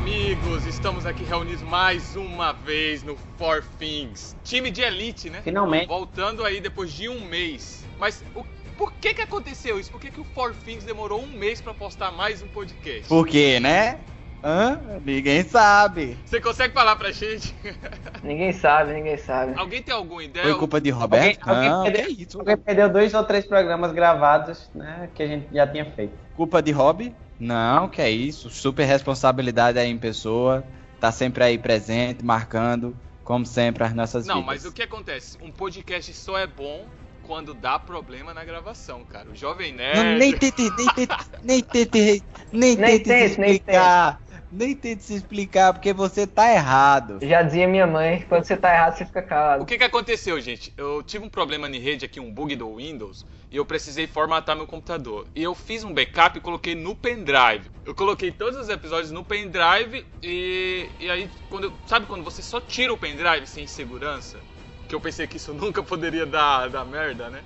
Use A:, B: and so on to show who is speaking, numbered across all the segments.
A: amigos, estamos aqui reunidos mais uma vez no Four Things. Time de elite, né?
B: Finalmente.
A: Voltando aí depois de um mês. Mas o, por que que aconteceu isso? Por que, que o Four Things demorou um mês pra postar mais um podcast?
C: Por quê, né? Hã? Ninguém sabe.
A: Você consegue falar pra gente?
D: Ninguém sabe, ninguém sabe.
A: Alguém tem alguma ideia?
C: Foi culpa de Roberto?
B: Alguém- alguém
C: Não,
B: perdeu-. Alguém perdeu dois ou três programas gravados, né? Que a gente já tinha feito.
C: Culpa de Rob? Não, que é isso. Super responsabilidade aí em pessoa. Tá sempre aí presente, marcando, como sempre, as nossas
A: Não,
C: vidas.
A: mas o que acontece? Um podcast só é bom quando dá problema na gravação, cara. O Jovem Nerd...
C: Não, nem tente, nem tente, nem tente, nem
D: Nem
C: tente se explicar. Nem tente se explicar, porque você tá errado.
D: Já dizia minha mãe, quando você tá errado, você fica calado.
A: O que que aconteceu, gente? Eu tive um problema de rede aqui, um bug do Windows, e eu precisei formatar meu computador. E eu fiz um backup e coloquei no pendrive. Eu coloquei todos os episódios no pendrive e, e aí, quando eu- sabe quando você só tira o pendrive sem segurança? Que eu pensei que isso nunca poderia dar, dar merda, né?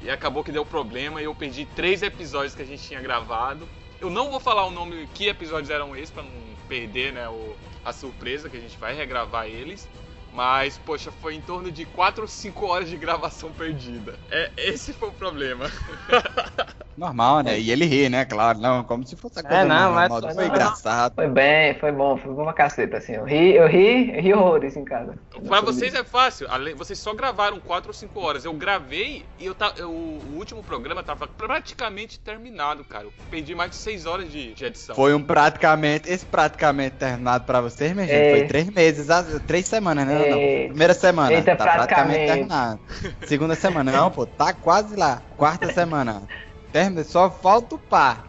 A: E acabou que deu problema e eu perdi três episódios que a gente tinha gravado. Eu não vou falar o nome, que episódios eram esses, pra não perder né, o- a surpresa, que a gente vai regravar eles. Mas, poxa, foi em torno de 4 ou 5 horas de gravação perdida. É, esse foi o problema.
C: Normal, né? E ele ri, né? Claro, não, como se fosse a coisa
B: É, não,
C: normal.
B: mas
C: Foi
B: não.
C: engraçado.
D: Foi bem, foi bom, foi bom pra caceta, assim. Eu ri, eu ri, ri horrores em casa.
A: Pra vocês é fácil, vocês só gravaram 4 ou 5 horas. Eu gravei e eu ta, eu- o último programa tava praticamente terminado, cara. Eu perdi mais de 6 horas de, de edição.
C: Foi um praticamente, esse praticamente terminado pra vocês, minha gente,
D: É.
C: foi três meses, as- três semanas, né? Não,
D: É.
C: Primeira semana,
D: Eita,
C: tá praticamente
D: praticamente.
C: terminado. Segunda semana, não, pô, tá quase lá. Quarta semana, termina, só falta o par.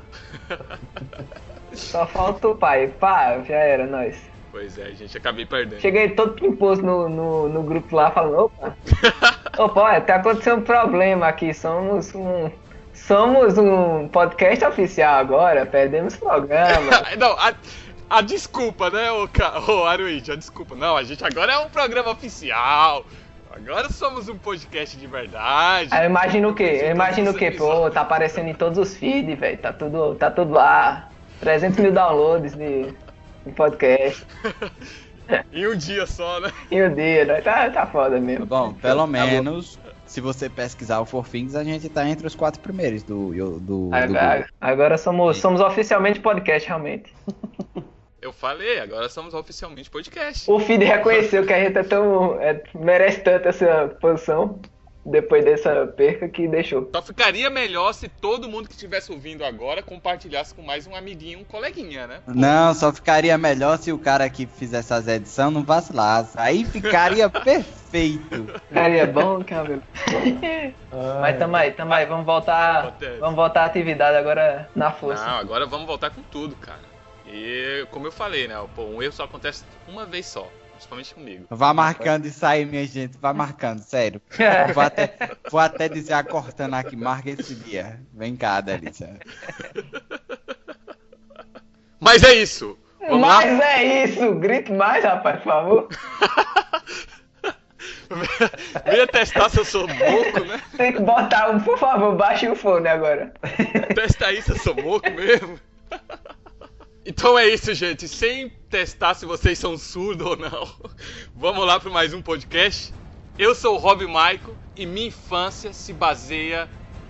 D: Só falta o pai. Pá, já era, nós.
A: Pois é, gente, acabei perdendo.
D: Cheguei todo pimposo no, no, no grupo lá, falando, opa, opa, olha, tá acontecendo um problema aqui, somos um... Somos um podcast oficial agora, perdemos programa.
A: Não, a, a desculpa, né, ô, Ca- ô Aruíde, a desculpa. Não, a gente agora é um programa oficial. Agora somos um podcast de verdade.
D: Aí eu imagino o quê? Eu imagino o quê? Pô, tá aparecendo em todos os feeds, velho. Tá tudo, tá tudo lá. 300 mil downloads de, de podcast.
A: Em um dia só, né?
D: E o dia, né? tá, tá foda mesmo.
C: Bom, pelo menos, se você pesquisar o Forfins, a gente tá entre os quatro primeiros do, do, do
D: Agora,
C: Google.
D: agora somos, somos oficialmente podcast, realmente.
A: Eu falei, agora somos oficialmente podcast.
D: O feed reconheceu que a gente é tão. é- merece tanto essa posição depois dessa perca que deixou.
A: Só ficaria melhor se todo mundo que estivesse ouvindo agora compartilhasse com mais um amiguinho, um coleguinha, né?
C: Não, só ficaria melhor se o cara que fizesse as edições não vacilasse. Aí ficaria perfeito.
D: Ficaria bom, cabelo. Mas tamo aí, tamo aí. Vamos voltar. Vamos voltar à atividade agora na força.
A: Não, agora vamos voltar com tudo, cara. E como eu falei, né? Pô, um erro só acontece uma vez só. Principalmente comigo.
C: Vá marcando isso aí, minha gente. Vá marcando, sério. Vou até, vou até dizer a Cortana aqui, marca esse dia. Vem cá, Delícia.
A: Mas é isso! Vamos
D: Mas
A: lá?
D: é isso! Grite mais, rapaz, por favor.
A: Venha testar se eu sou moco, né?
D: Tem que botar, um, por favor, baixe o fone agora.
A: Testa aí se eu sou moco mesmo. Então é isso, gente. Sem testar se vocês são surdos ou não. Vamos lá para mais um podcast. Eu sou o Rob Maico e minha infância se baseia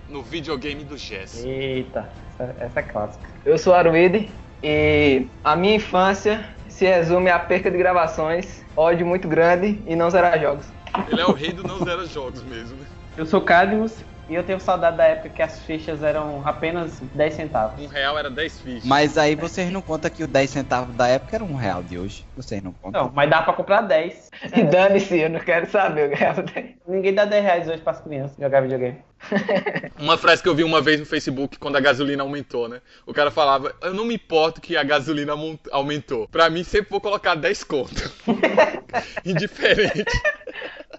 A: no videogame do Jess.
B: Eita, essa, essa é clássica.
D: Eu sou Aruide e a minha infância se resume à perca de gravações, ódio muito grande e não zerar jogos.
A: Ele é o rei do não zero jogos mesmo, né?
B: Eu sou Cadmus e eu tenho saudade da época que as fichas eram apenas 10 centavos.
A: Um real era 10 fichas.
C: Mas aí vocês não contam que o 10 centavos da época era um real de hoje. Vocês não contam.
B: Não, mas dá pra comprar 10.
D: E dane-se, eu não quero saber. Eu dez.
B: Ninguém dá 10 reais hoje pras crianças jogar videogame.
A: Uma frase que eu vi uma vez no Facebook quando a gasolina aumentou, né? O cara falava: Eu não me importo que a gasolina aumentou. Pra mim, sempre vou colocar 10 conto. Indiferente.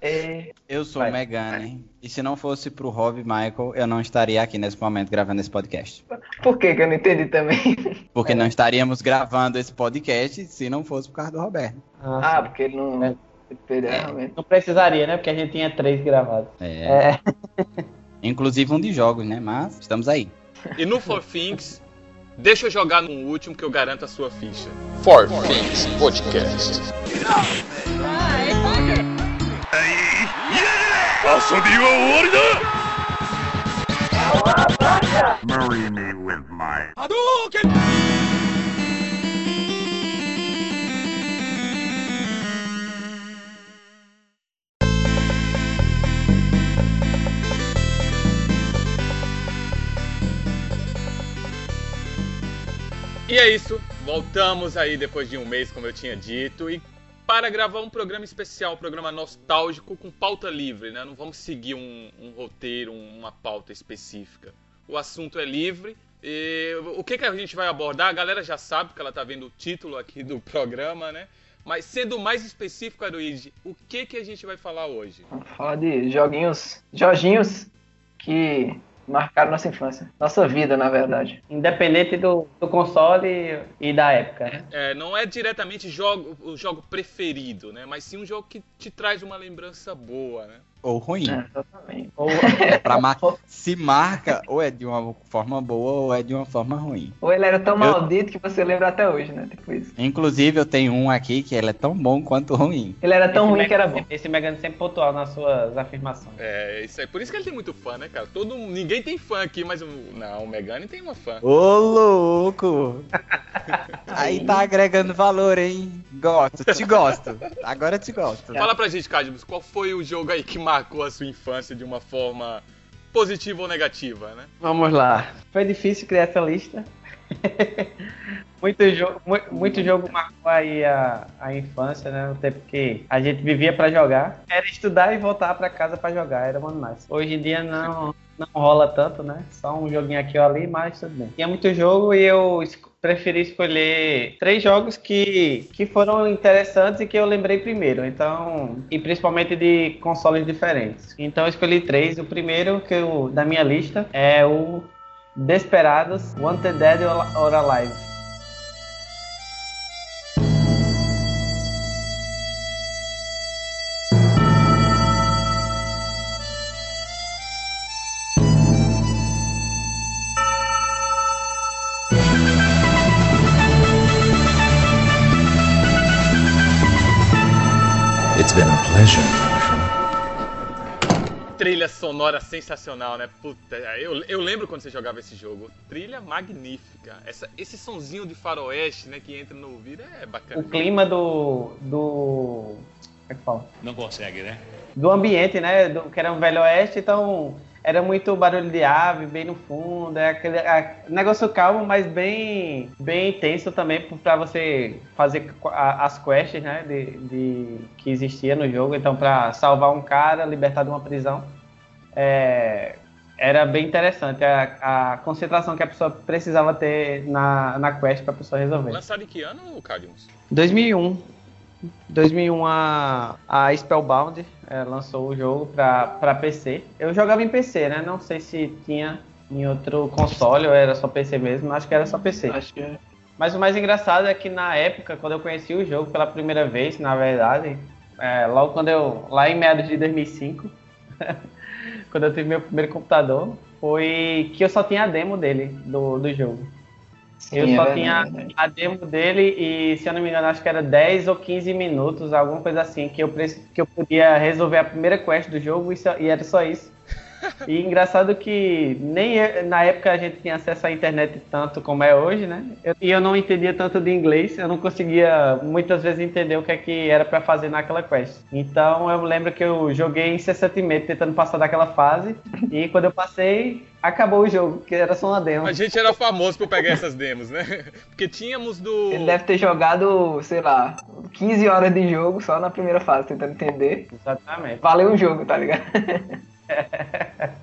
D: É,
C: Eu sou
B: Vai.
C: o Megane. E se não fosse pro Rob Michael, eu não estaria aqui nesse momento gravando esse podcast.
D: por que que eu não entendi também?
C: Porque não estaríamos gravando esse podcast se não fosse por causa do Roberto.
D: Ah,
B: sim.
D: porque ele não.
B: É.
D: Realmente.
B: Não precisaria, né? Porque a gente tinha 3 gravados.
C: É.
B: É.
C: Inclusive um de jogos, né? Mas estamos aí.
A: E no For Things, Deixa eu jogar no último que eu garanto a sua ficha. For Things Podcast.
E: Marry me with my
A: E é isso, voltamos aí depois de um mês, como eu tinha dito, e para gravar um programa especial, um programa nostálgico com pauta livre, né? Não vamos seguir um, um roteiro, uma pauta específica. O assunto é livre. E o que, que a gente vai abordar? A galera já sabe, porque ela tá vendo o título aqui do programa, né? Mas sendo mais específico, Aruíde, o que, que a gente vai falar hoje?
D: Vamos falar de joguinhos, joginhos que marcaram nossa infância. Nossa vida, na verdade.
B: Independente do, do console e da época.
A: É, não é diretamente jogo, o jogo preferido, né? Mas sim um jogo que te traz uma lembrança boa, né?
C: Ou ruim.
D: É, exatamente.
B: Ou,
C: É pra mar... Se marca, ou é de uma forma boa ou é de uma forma ruim.
D: Ou ele era tão maldito que você lembra até hoje, né? Tipo isso.
C: Inclusive, eu tenho um aqui que ele é tão bom quanto ruim.
D: Ele era tão
B: esse
D: ruim
B: Megan
D: que era bom.
B: Esse Megan sempre pontual nas suas afirmações.
A: É, isso aí. Por isso que ele tem muito fã, né, cara? Todo, ninguém tem fã aqui, mas o, não, o Megane tem uma fã.
C: Ô, louco! Aí tá agregando valor, hein? Gosto, te gosto. Agora te gosto.
A: Fala pra gente, Cadmus, qual foi o jogo aí que marcou a sua infância de uma forma positiva ou negativa, né?
B: Vamos lá. Foi difícil criar essa lista. muito, jogo, muito, muito jogo marcou aí a, a infância, né? O tempo que a gente vivia pra jogar. Era estudar e voltar pra casa pra jogar, era bom demais. Hoje em dia não, não rola tanto, né? Só um joguinho aqui ou ali, mas tudo bem. Tinha muito jogo e eu preferi escolher três jogos que, que foram interessantes e que eu lembrei primeiro. Então, e principalmente de consoles diferentes. Então eu escolhi três. O primeiro que eu, da minha lista é o Desperados, Wanted Dead or Alive.
A: Sonora sensacional, né? Puta, eu, eu lembro quando você jogava esse jogo. Trilha magnífica. Essa, esse sonzinho de faroeste, né, que entra no ouvido é bacana.
B: O clima do. do. Como é que fala?
F: Não consegue, né?
B: do ambiente, né? Do, que era um velho oeste, então era muito barulho de ave bem no fundo, é aquele é, negócio calmo, mas bem bem intenso também para você fazer a- as quests, né? De, de- que existia no jogo. Então, para salvar um cara, libertar de uma prisão, é, era bem interessante a, a concentração que a pessoa precisava ter na, na quest para a pessoa resolver.
A: Lançado em que ano, Cadmus?
B: 2001. 2001 a, a Spellbound eh, lançou o jogo para PC. Eu jogava em PC, né? Não sei se tinha em outro console ou era só PC mesmo. Acho que era só PC.
D: Acho que é.
B: Mas o mais engraçado é que na época, quando eu conheci o jogo pela primeira vez, na verdade, é, logo quando eu. lá em meados de 2005, quando eu tive meu primeiro computador, foi que eu só tinha a demo dele, do, do jogo.
D: Sim,
B: Eu
D: é
B: só tinha
D: é
B: a demo dele e, se eu não me engano, acho que era 10 ou 15 minutos, alguma coisa assim, que eu, que eu podia resolver a primeira quest do jogo e, só- e era só isso. E engraçado que nem eu- na época a gente tinha acesso à internet tanto como é hoje, né? Eu- e eu não entendia tanto de inglês, eu não conseguia muitas vezes entender o que é que era pra fazer naquela quest. Então eu lembro que eu joguei incessantemente tentando passar daquela fase e quando eu passei, acabou o jogo, que era só uma demo.
A: A gente era famoso por pegar essas demos, né? Porque tínhamos do.
D: Ele deve ter jogado, sei lá, 15 horas de jogo só na primeira fase, tentando entender.
B: Exatamente.
D: Valeu o jogo, tá ligado?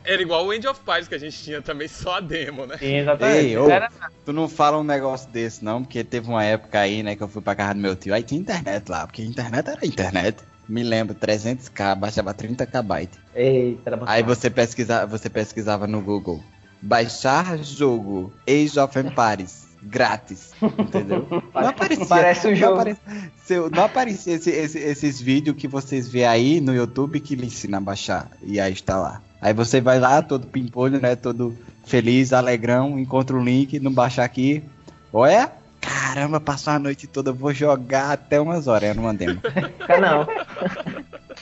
A: Era igual o End of Pires que a gente tinha também só a demo, né?
B: Sim, exatamente.
C: Ei, ô,
B: Era-
C: tu não fala um negócio desse não, porque teve uma época aí, né, que eu fui pra casa do meu tio, aí tinha internet lá, porque internet era internet. Me lembro, 300k, baixava 30 KB.
B: Eita, era
C: Aí você pesquisava, você pesquisava no Google, baixar jogo Age of Empires. Grátis, entendeu? Não aparecia,
D: Parece um
C: não
D: jogo.
C: apare- seu- não aparecia esse- esse- esses vídeos que vocês vê aí no YouTube que lhe ensina a baixar e a instalar. Aí você vai lá, todo pimpolho, né? Todo feliz, alegrão, encontra o link, não baixar aqui. Olha, caramba, passou a noite toda, vou jogar até umas horas, uma demo.
D: Cara, não.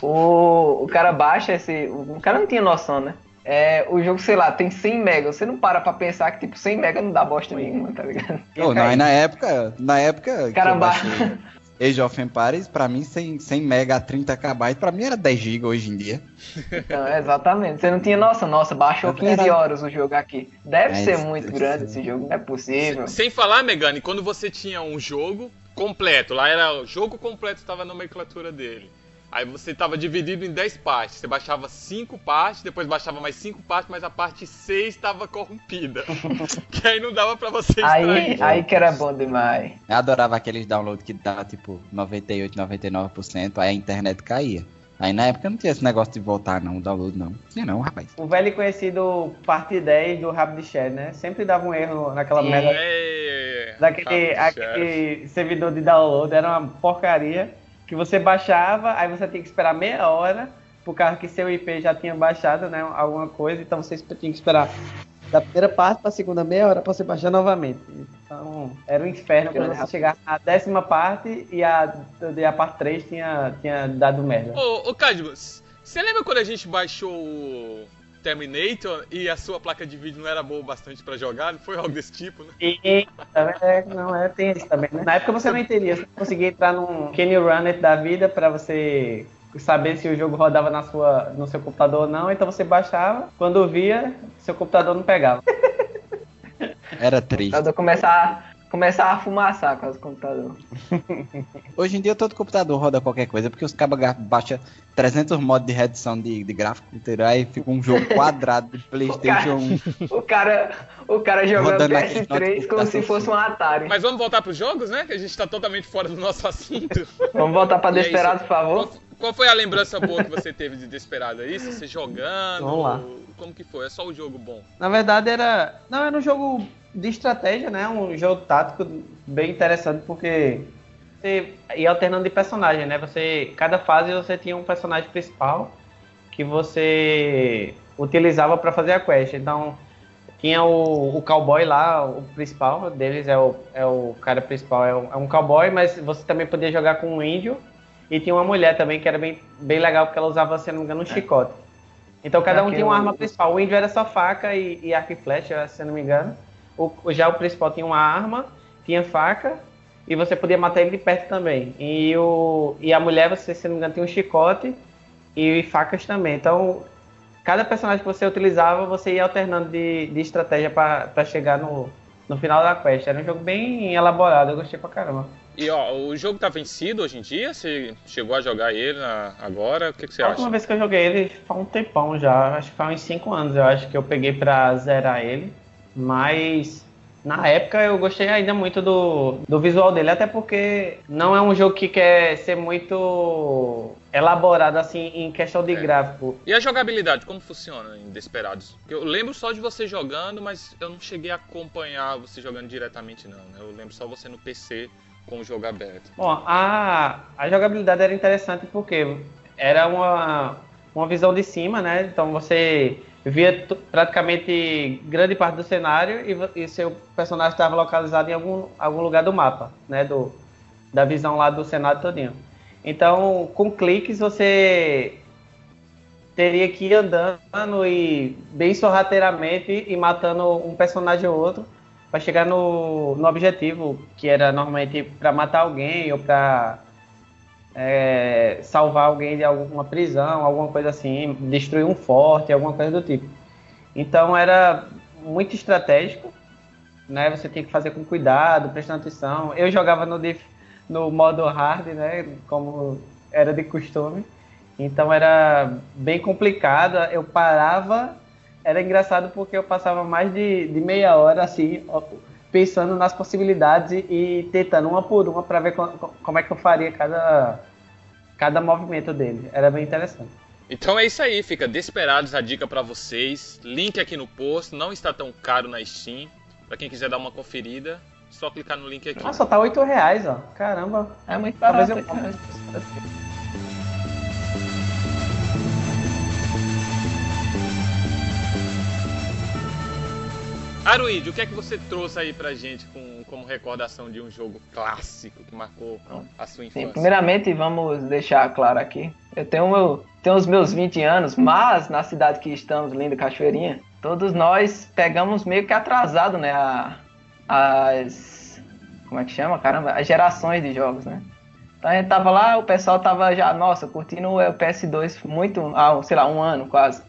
D: O, o cara baixa esse. O cara não tinha noção, né? É, o jogo, sei lá, tem 100 mega. Você não para pra pensar que, tipo, 100 mega não dá bosta nenhuma, tá ligado?
C: Ô, não, aí na época, na época que eu
D: Caramba.
C: baixei Age of Empires, pra mim 100, 100 mega a 30 KB, pra mim era 10 GB hoje em dia.
D: Então, exatamente. Você não tinha noção. Nossa, baixou
C: Eu
D: 15
C: era-
D: horas o jogo aqui. Deve
C: É,
D: ser muito
C: deve
D: grande
C: ser.
D: esse jogo, não é possível.
A: Sem falar, Megane, quando você tinha um jogo completo, lá era o jogo completo estava na nomenclatura dele. Aí você estava dividido em 10 partes. Você baixava 5 partes, depois baixava mais 5 partes, mas a parte 6 estava corrompida. que aí não dava pra você
D: Aí,
A: extrair.
D: aí que era bom demais.
C: Eu adorava aqueles downloads que dava tipo 98, 99%, aí a internet caía. Aí na época não tinha esse negócio de voltar não, o download não. Tinha não, rapaz.
B: O velho e conhecido parte 10 do rabo de share, né? Sempre dava um erro naquela merda.
A: É,
B: Daquele aquele servidor de download, era uma porcaria. Que você baixava, aí você tinha que esperar meia hora, por causa que seu IP já tinha baixado, né? Alguma coisa, então você tinha que esperar da primeira parte pra segunda meia hora pra você baixar novamente. Então, era um inferno quando você chegar na décima parte e a, e a parte 3 tinha, tinha dado merda.
A: Ô, ô Cadmus, você lembra quando a gente baixou Terminator e a sua placa de vídeo não era boa o bastante pra jogar? Não foi algo desse tipo, né?
B: E, é, não, é, tem isso também, né? Na época você não entendia, você conseguia entrar num Can You Run It da vida pra você saber se o jogo rodava na sua, no seu computador ou não, então você baixava, quando via, seu computador não pegava.
C: Era triste.
D: Quando começar, começar a fumaçar com os computadores.
C: Hoje em dia todo computador roda qualquer coisa, porque os cabos baixam 300 modos de redução de, de gráfico, entendeu? Aí fica um jogo quadrado de Playstation 1.
D: O cara, o cara jogando
C: Rodando naquele
D: PS3
C: notebook
D: como
C: da
D: se fosse um Atari.
A: Mas vamos voltar pros jogos, né? Que a gente tá totalmente fora do nosso assunto.
D: Vamos voltar pra
A: é
D: Desperado,
A: isso.
D: por favor.
A: Qual, qual foi a lembrança boa que você teve de Desperado? É isso? Você jogando?
B: Vamos lá.
A: Como que foi? É só o jogo bom?
B: Na verdade era, não, era um jogo de estratégia, né? Um jogo tático bem interessante porque você ia alternando de personagem, né? Você, cada fase você tinha um personagem principal que você utilizava para fazer a quest. Então tinha o, o cowboy lá, o principal deles é o, é o cara principal, é um, é um cowboy, mas você também podia jogar com um índio e tinha uma mulher também que era bem, bem legal porque ela usava, se não me engano, um chicote. Então cada um
D: Aqui
B: tinha uma arma principal. O índio era só faca e, e arco e flecha, se não me engano. O, já o principal tinha uma arma, tinha faca e você podia matar ele de perto também. E, o, e a mulher, você, se não me engano, tinha um chicote e facas também. Então cada personagem que você utilizava, você ia alternando de, de estratégia para chegar no, no final da quest. Era um jogo bem elaborado, eu gostei pra caramba.
A: E ó, o jogo tá vencido hoje em dia? Você chegou a jogar ele na- agora? O que, que você
B: A
A: acha?
B: última vez que eu joguei ele faz um tempão já, acho que faz uns 5 anos, eu acho que eu peguei pra zerar ele, mas na época eu gostei ainda muito do, do visual dele, até porque não é um jogo que quer ser muito elaborado assim em questão de
A: É.
B: gráfico.
A: E a jogabilidade, como funciona em Desperados? Eu lembro só de você jogando, mas eu não cheguei a acompanhar você jogando diretamente não, né? Eu lembro só você no PC com o jogo aberto.
B: Bom, a, a jogabilidade era interessante porque era uma, uma visão de cima, né? Então você via praticamente grande parte do cenário e, e seu personagem estava localizado em algum, algum lugar do mapa, né? Do, da visão lá do cenário todinho. Então, com cliques você teria que ir andando e bem sorrateiramente e matando um personagem ou outro para chegar no, no objetivo, que era normalmente para matar alguém ou para salvar alguém de alguma prisão, alguma coisa assim, destruir um forte, alguma coisa do tipo. Então era muito estratégico, né? Você tinha que fazer com cuidado, prestando atenção. Eu jogava no, no modo hard, né? Como era de costume. Então era bem complicado. Eu parava. Era engraçado porque eu passava mais de, de meia hora assim, pensando nas possibilidades e, e tentando uma por uma para ver co- co- como é que eu faria cada, cada movimento dele. Era bem interessante.
A: Então é isso aí, fica Desperados a dica pra vocês. Link aqui no post, não está tão caro na Steam. Pra quem quiser dar uma conferida, Só clicar no link aqui.
B: Nossa, tá 8 reais, ó. Caramba.
D: É muito
B: Talvez
D: barato.
B: eu
A: Aruíde, o que é que você trouxe aí pra gente com, como recordação de um jogo clássico que marcou a sua
D: Sim,
A: infância?
D: primeiramente vamos deixar claro aqui. Eu tenho, tenho os meus 20 anos, mas na cidade que estamos, linda Cachoeirinha, todos nós pegamos meio que atrasado, né? a- as. Como é que chama? Caramba, as gerações de jogos, né? Então a gente tava lá, o pessoal tava já, nossa, curtindo o PS2 muito, há, sei lá, um ano quase.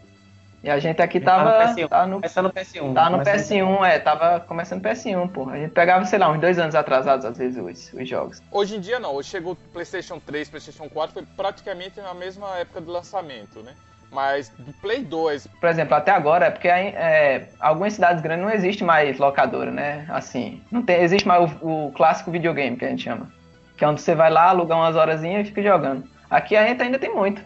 D: E a gente aqui
B: Tá no
D: tava,
B: PS1.
D: tava no
B: Começando no PS1.
D: Tá no
B: Começando-
D: PS1, é, tava começando PS1, pô. A gente pegava, sei lá, uns dois anos atrasados, às vezes, os, os jogos.
A: Hoje em dia não, hoje chegou o PlayStation 3, PlayStation 4, foi praticamente na mesma época do lançamento, né? Mas do Play 2,
D: Por exemplo, até agora, é porque é, algumas cidades grandes não existe mais locadora, né? Assim, não tem, existe mais o, o clássico videogame, que a gente chama. Que é onde você vai lá, alugar umas horazinhas e fica jogando. Aqui a gente ainda tem muito.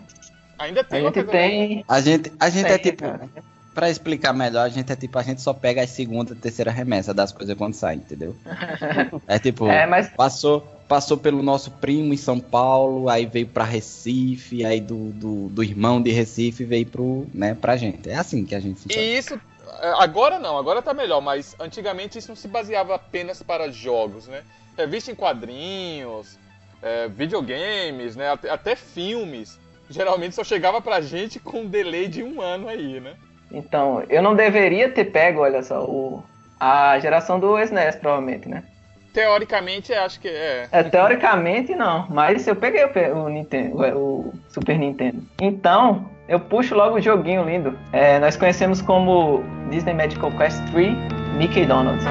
A: Ainda
D: A
A: tem uma
D: gente
A: coisa
D: tem...
C: A gente, a gente é
D: tem,
C: tipo,
D: cara.
C: pra explicar melhor, a gente é tipo, a gente só pega a segunda, terceira remessa das coisas quando sai, entendeu? É tipo,
D: É, mas
C: passou, passou pelo nosso primo em São Paulo, aí veio pra Recife, aí do, do, do irmão de Recife veio pro, né, pra gente. É assim que a gente funciona.
A: E isso, é, agora não, agora tá melhor, mas antigamente isso não se baseava apenas para jogos, né? Revista em quadrinhos, é, videogames, né? Até, até filmes. Geralmente só chegava pra gente com um delay de um ano aí, né?
D: Então, eu não deveria ter pego, olha só, o, a geração do SNES, provavelmente, né?
A: Teoricamente, acho que é.
D: É, teoricamente não, mas eu peguei o, o Nintendo, o, Super Nintendo. Então, eu puxo logo o joguinho lindo. É, nós conhecemos como Disney Magical Quest 3 Mickey Donald.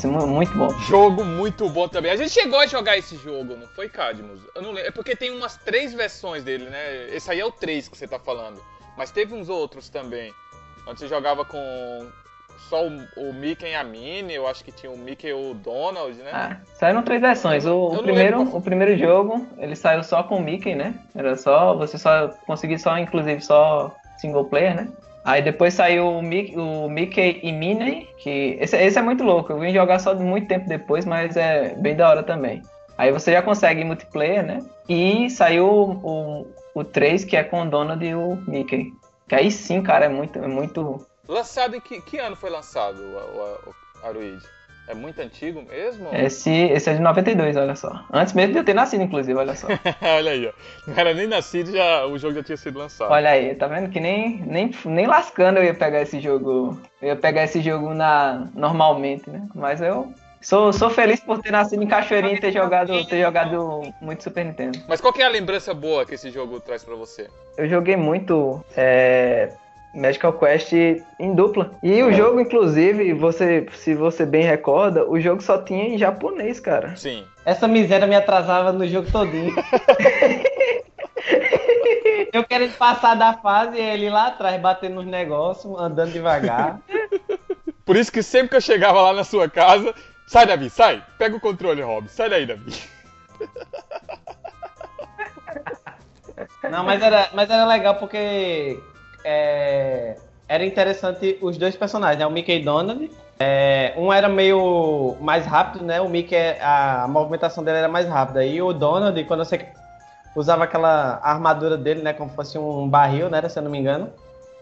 D: Putz, mu- muito bom.
A: Jogo muito bom também. A gente chegou a jogar esse jogo, não foi, Cadmus? Eu não lembro. É porque tem umas três versões dele, né? Esse aí é o 3 que você tá falando. Mas teve uns outros também. Onde você jogava com só o, o Mickey e a Minnie. Eu acho que tinha o Mickey e o Donald, né?
D: Ah, saíram três versões. O, o primeiro,
A: lembro
D: o primeiro jogo, ele saiu só com o Mickey, né? Era só. Você só conseguia só, inclusive, só single player, né? Aí depois saiu o Mickey, o Mickey e Minnie, que. Esse, esse é muito louco. Eu vim jogar só muito tempo depois, mas é bem da hora também. Aí você já consegue multiplayer, né? E saiu o, o 3, que é com o Donald e o Mickey. Que aí sim, cara, é muito. É muito
A: Lançado em que, que ano foi lançado o, o, o Aruid? É muito antigo mesmo?
D: esse, esse é de 92, olha só. Antes mesmo de eu ter nascido, inclusive, olha só.
A: Olha aí, ó. Não era nem nascido, já, o jogo já tinha sido lançado.
D: Olha aí, tá vendo que nem, nem, nem lascando eu ia pegar esse jogo. Eu ia pegar esse jogo na, normalmente, né? Mas eu sou, sou feliz por ter nascido em Cachoeirinha e ter jogado, ter jogado muito Super Nintendo.
A: Mas qual que é a lembrança boa que esse jogo traz pra você?
D: Eu joguei muito é, Magical Quest em dupla. E o jogo, inclusive, você, se você bem recorda, o jogo só tinha em japonês, cara.
A: Sim.
B: Essa miséria me atrasava no jogo todinho. Eu querendo passar da fase e ele lá atrás batendo nos negócios, andando devagar.
A: Por isso que sempre que eu chegava lá na sua casa, sai Davi, sai, pega o controle, Rob, sai daí, Davi.
B: Não, mas era, mas era legal porque é, era interessante os dois personagens, né? O Mickey e Donald. É, um era meio mais rápido, né? O Mickey, a, a movimentação dele era mais rápida. E o Donald, quando você usava aquela armadura dele, né? Como fosse um barril, né? Se eu não me engano.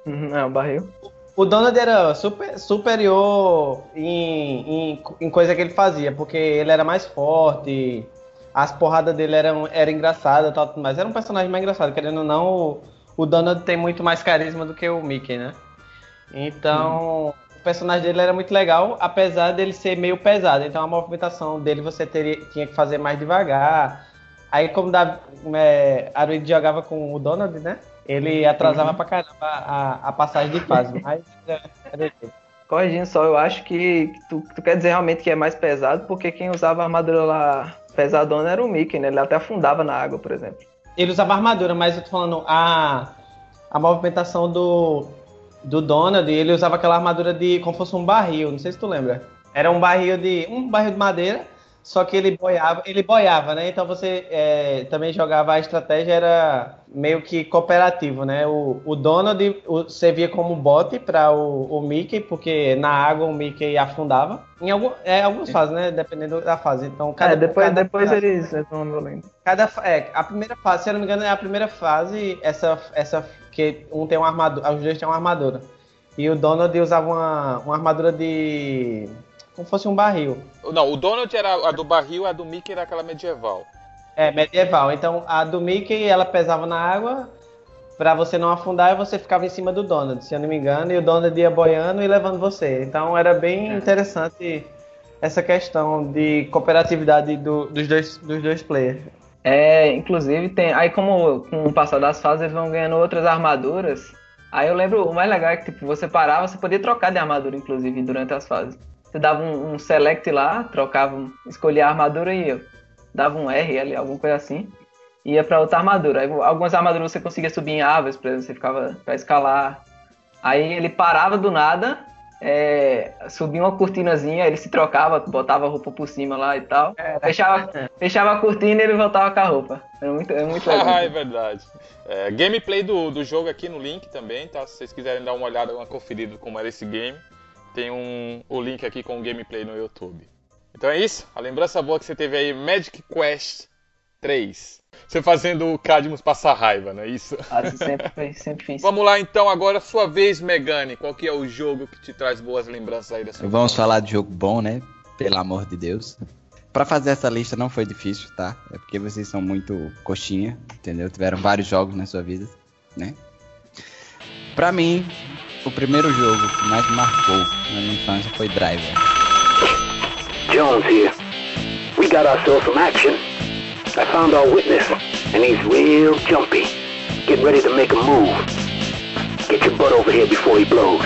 D: Uhum, É, o barril.
B: O Donald era super, superior em, em, em coisa que ele fazia, porque ele era mais forte, as porradas dele eram, eram engraçadas e tal, mais. Era um personagem mais engraçado, querendo ou não, o, Donald tem muito mais carisma do que o Mickey, né? Então, o personagem dele era muito legal, apesar dele ser meio pesado. Então, a movimentação dele você teria, tinha que fazer mais devagar. Aí, como da, é, Aruid jogava com o Donald, né? Ele atrasava pra caramba a, a passagem de fase. Mas isso.
D: Corrigindo só, eu acho que tu, tu quer dizer realmente que é mais pesado, porque quem usava a armadura lá pesadona era o Mickey, né? Ele até afundava na água, por exemplo.
B: Ele usava armadura, mas eu tô falando a, a movimentação do, do Donald, ele usava aquela armadura de como fosse um barril, não sei se tu lembra. Era um barril de um barril de madeira, só que ele boiava, ele boiava, né? Então você é, também jogava a estratégia era meio que cooperativo, né? O, o Donald o, servia como bote para o, o Mickey, porque na água o Mickey afundava. Em algum, é, algumas fases, né? Dependendo da fase. Então, cada,
D: é, depois,
B: cada
D: depois
B: fase-
D: eles vão violento.
B: Cada, é, a primeira fase, se eu não me engano, é a primeira fase, essa, essa que um tem uma armadura, os dois têm uma armadura. E o Donald usava uma, uma armadura de. Como fosse um barril.
A: Não, o Donald era a do barril, a do Mickey era aquela medieval.
B: É, medieval. Então a do Mickey ela pesava na água pra você não afundar e você ficava em cima do Donald, se eu não me engano, e o Donald ia boiando e levando você. Então era bem interessante essa questão de cooperatividade do- dos, dois, dos dois players.
D: É, inclusive tem. Aí como com o passar das fases eles vão ganhando outras armaduras. Aí eu lembro, o mais legal é que tipo, você parava, você podia trocar de armadura, inclusive, durante as fases. Você dava um, um select lá, trocava, um- escolhia a armadura e ia. Dava um R ali, alguma coisa assim. e Ia pra outra armadura. Aí, algumas armaduras você conseguia subir em árvores, por exemplo, você ficava pra escalar. Aí ele parava do nada, é, subia uma cortinazinha, ele se trocava, botava a roupa por cima lá e tal. Fechava, fechava a cortina e ele voltava com a roupa. É muito, é muito legal.
A: Ah, é verdade. É, gameplay do, do jogo aqui no link também, tá? Se vocês quiserem dar uma olhada, uma conferida como era esse game, tem um, o link aqui com o gameplay no YouTube. Então é isso. A lembrança boa que você teve aí, Magic Quest 3. Você fazendo o Cadmus passar raiva, não é isso?
D: Ah, sempre, foi- sempre fiz.
A: Vamos lá então, agora sua vez, Megane. Qual que é o jogo que te traz boas lembranças aí da sua
C: Vamos
A: infância?
C: falar de jogo bom, né? Pelo amor de Deus. Pra fazer essa lista não foi difícil, tá? É porque vocês são muito coxinha, entendeu? Tiveram vários jogos na sua vida, né? Pra mim, o primeiro jogo que mais marcou na minha infância foi Driver.
G: Jones here. We got ourselves some action. I found our witness, and he's real jumpy. Getting ready to make a move. Get your butt over here before he blows.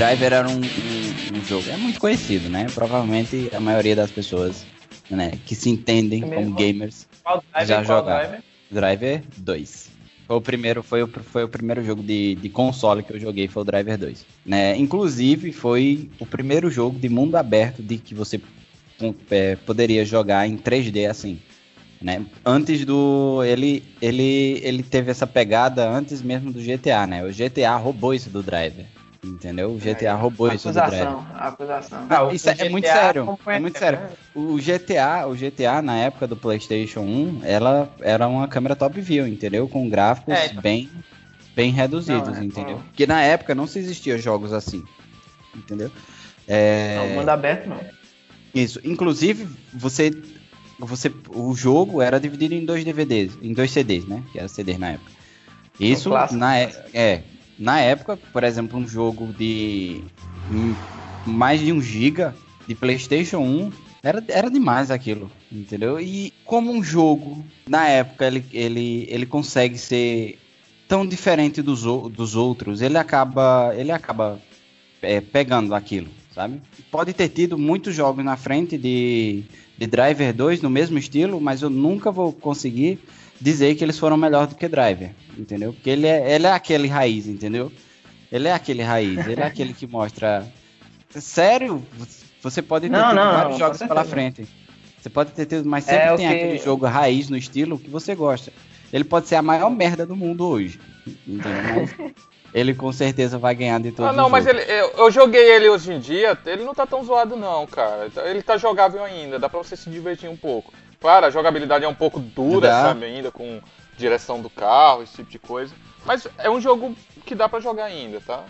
C: Driver era um, um- um jogo, é muito conhecido, né? Provavelmente a maioria das pessoas né, que se entendem como
D: Mesmo.
C: gamers
B: Qual driver,
C: Já jogaram.
B: driver?
C: Driver 2. Foi o primeiro, foi o, foi o primeiro jogo de, de console que eu joguei, foi o Driver 2. Né? Inclusive, foi o primeiro jogo de mundo aberto de que você é, poderia jogar em 3D assim. Né? Antes do. Ele, ele, ele teve essa pegada antes mesmo do GTA, né? O GTA roubou isso do Driver. Entendeu? O GTA roubou isso do Driver.
D: Acusação, acusação.
C: Isso é, muito sério. É muito sério. O GTA, o GTA na época do PlayStation 1, ela era uma câmera top view, entendeu? Com gráficos
B: É, então.
C: bem bem reduzidos,
D: Não, é,
C: entendeu?
D: não.
C: Porque na época não se existia jogos assim. Entendeu? É,
D: Não, mundo aberto não.
C: isso. Inclusive, você você o jogo era dividido em dois DVDs, em dois CDs, né? Que era CDs na época. Isso
D: clássico.
C: na é, é, na época, por exemplo, um jogo de mais de um giga de PlayStation 1 era, era demais aquilo, entendeu? E como um jogo na época ele, ele, ele consegue ser tão diferente dos, dos outros, ele acaba ele acaba é, pegando aquilo, sabe? Pode ter tido muitos jogos na frente de, de Driver 2 no mesmo estilo, mas eu nunca vou conseguir dizer que eles foram melhor do que Driver, entendeu? Porque ele é, ele é aquele raiz, entendeu? Ele é aquele raiz, ele é aquele que mostra. Sério, você pode ter
D: Não,
C: tido
D: não,
C: vários
D: não,
C: jogos pela frente. Você pode ter tido, mas
D: É
C: sempre
D: o
C: tem
D: que-
C: aquele jogo raiz no estilo que você gosta. Ele pode ser a maior merda do mundo hoje, entendeu? Mas ele com certeza vai ganhar de todos
A: Ah, não,
C: os
A: mas ele, eu, eu joguei ele hoje em dia, ele não tá tão zoado não, cara. Ele tá jogável ainda, dá pra você se divertir um pouco. Claro, a jogabilidade é um pouco dura,
C: Dá.
A: sabe, ainda com direção do carro, esse tipo de coisa. Mas é um jogo que dá pra jogar ainda, tá?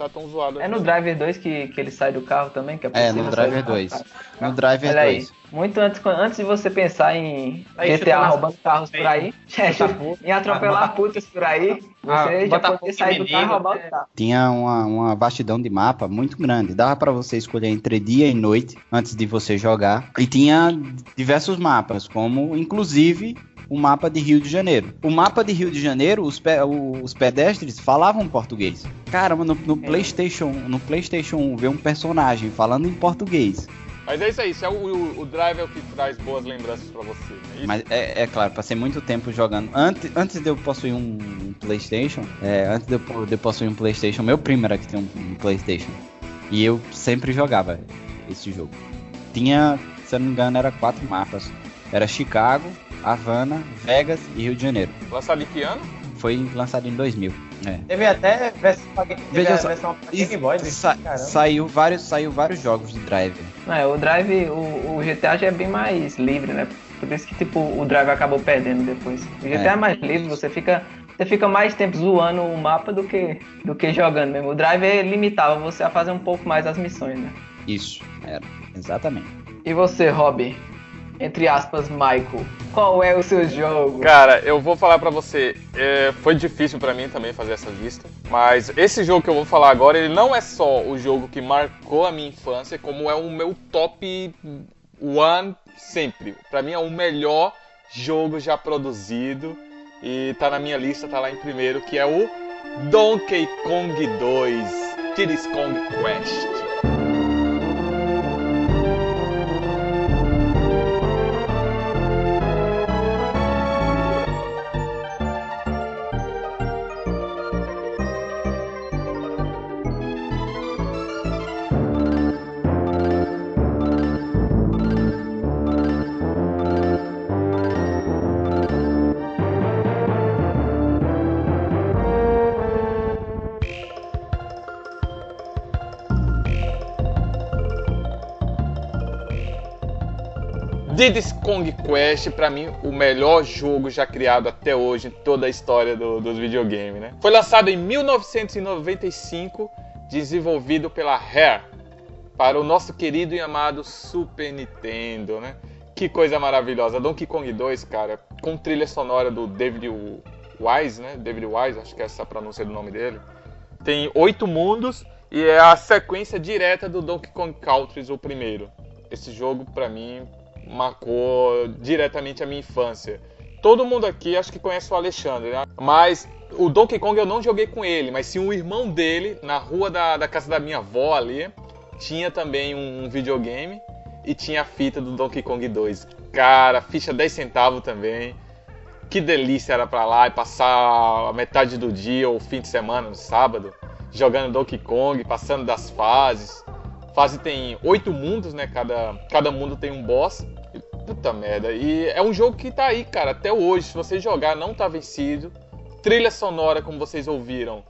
A: Tá tão zoado
D: É no Driver 2 que, que ele sai do carro também? Que é,
C: É,
D: possível
C: no Driver
D: do carro?
C: 2. No Driver
D: Olha aí,
C: 2.
D: muito antes, antes de você pensar em
B: Aí,
D: GTA
B: as-
D: roubando carros por aí, em atropelar putas por aí,
B: Ah,
D: você já
B: bota
D: pode
B: fogo em
D: sair do carro e roubar
B: é.
D: o carro.
C: Tinha uma, uma vastidão de mapa muito grande. Dava pra você escolher entre dia e noite antes de você jogar. E tinha diversos mapas, como inclusive o mapa de Rio de Janeiro. O mapa de Rio de Janeiro, os, pe- os pedestres falavam português. Caramba, no, no PlayStation, no PlayStation 1 ver um personagem falando em português.
A: Mas é isso aí, isso é o, o, o Drive é o que traz boas lembranças pra você. Né?
C: Mas é, é claro, passei muito tempo jogando. Antes, antes de eu possuir um, um PlayStation, é, antes de eu, de eu possuir um PlayStation, meu primo era que tinha um, um PlayStation. E eu sempre jogava esse jogo. Tinha, se eu não me engano, era quatro mapas. Era Chicago, Havana, Vegas e Rio de Janeiro.
A: Lançado em que ano?
C: Foi lançado em 2000. É.
B: Teve até versão,
C: Veja só,
B: versão Game Boy. né?
C: sa- saiu vários, saiu vários jogos de Drive.
D: É, o Drive, o, o GTA já é bem mais livre, né? Por isso que tipo, o Drive acabou perdendo depois. O GTA é,
C: É.
D: mais livre, você fica, você fica mais tempo zoando o mapa do que, do que jogando mesmo. O Drive é limitava você a fazer um pouco mais as missões, né?
C: Isso, era. Exatamente.
D: E você, Rob? Entre aspas, Michael, qual é o seu jogo?
A: Cara, eu vou falar pra você, é, foi difícil pra mim também fazer essa lista, mas esse jogo que eu vou falar agora, ele não é só o jogo que marcou a minha infância, como é o meu top one sempre. Pra mim é o melhor jogo já produzido e tá na minha lista, tá lá em primeiro, que é o Donkey Kong 2, Diddy's Kong Quest. Diddy's Kong Quest, pra mim, o melhor jogo já criado até hoje em toda a história do- dos videogames, né? Foi lançado em 1995, desenvolvido pela Rare, para o nosso querido e amado Super Nintendo, né? Que coisa maravilhosa. Donkey Kong 2, cara, com trilha sonora do David Wise, né? David Wise, acho que é essa a pronúncia do nome dele. Tem oito mundos e é a sequência direta do Donkey Kong Country, o primeiro. Esse jogo, pra mim, marcou diretamente a minha infância. Todo mundo aqui acho que conhece o Alexandre, né? Mas o Donkey Kong eu não joguei com ele, mas sim o irmão dele, na rua da, da casa da minha avó ali, tinha também um, um videogame e tinha a fita do Donkey Kong 2. Cara, ficha 10 centavos também. Que delícia era pra lá e passar a metade do dia ou fim de semana, no sábado, jogando Donkey Kong, passando das fases. Fase tem oito mundos, né? Cada, cada mundo tem um boss. Puta merda. E é um jogo que tá aí, cara, até hoje. Se você jogar, não tá vencido. Trilha sonora, como vocês ouviram,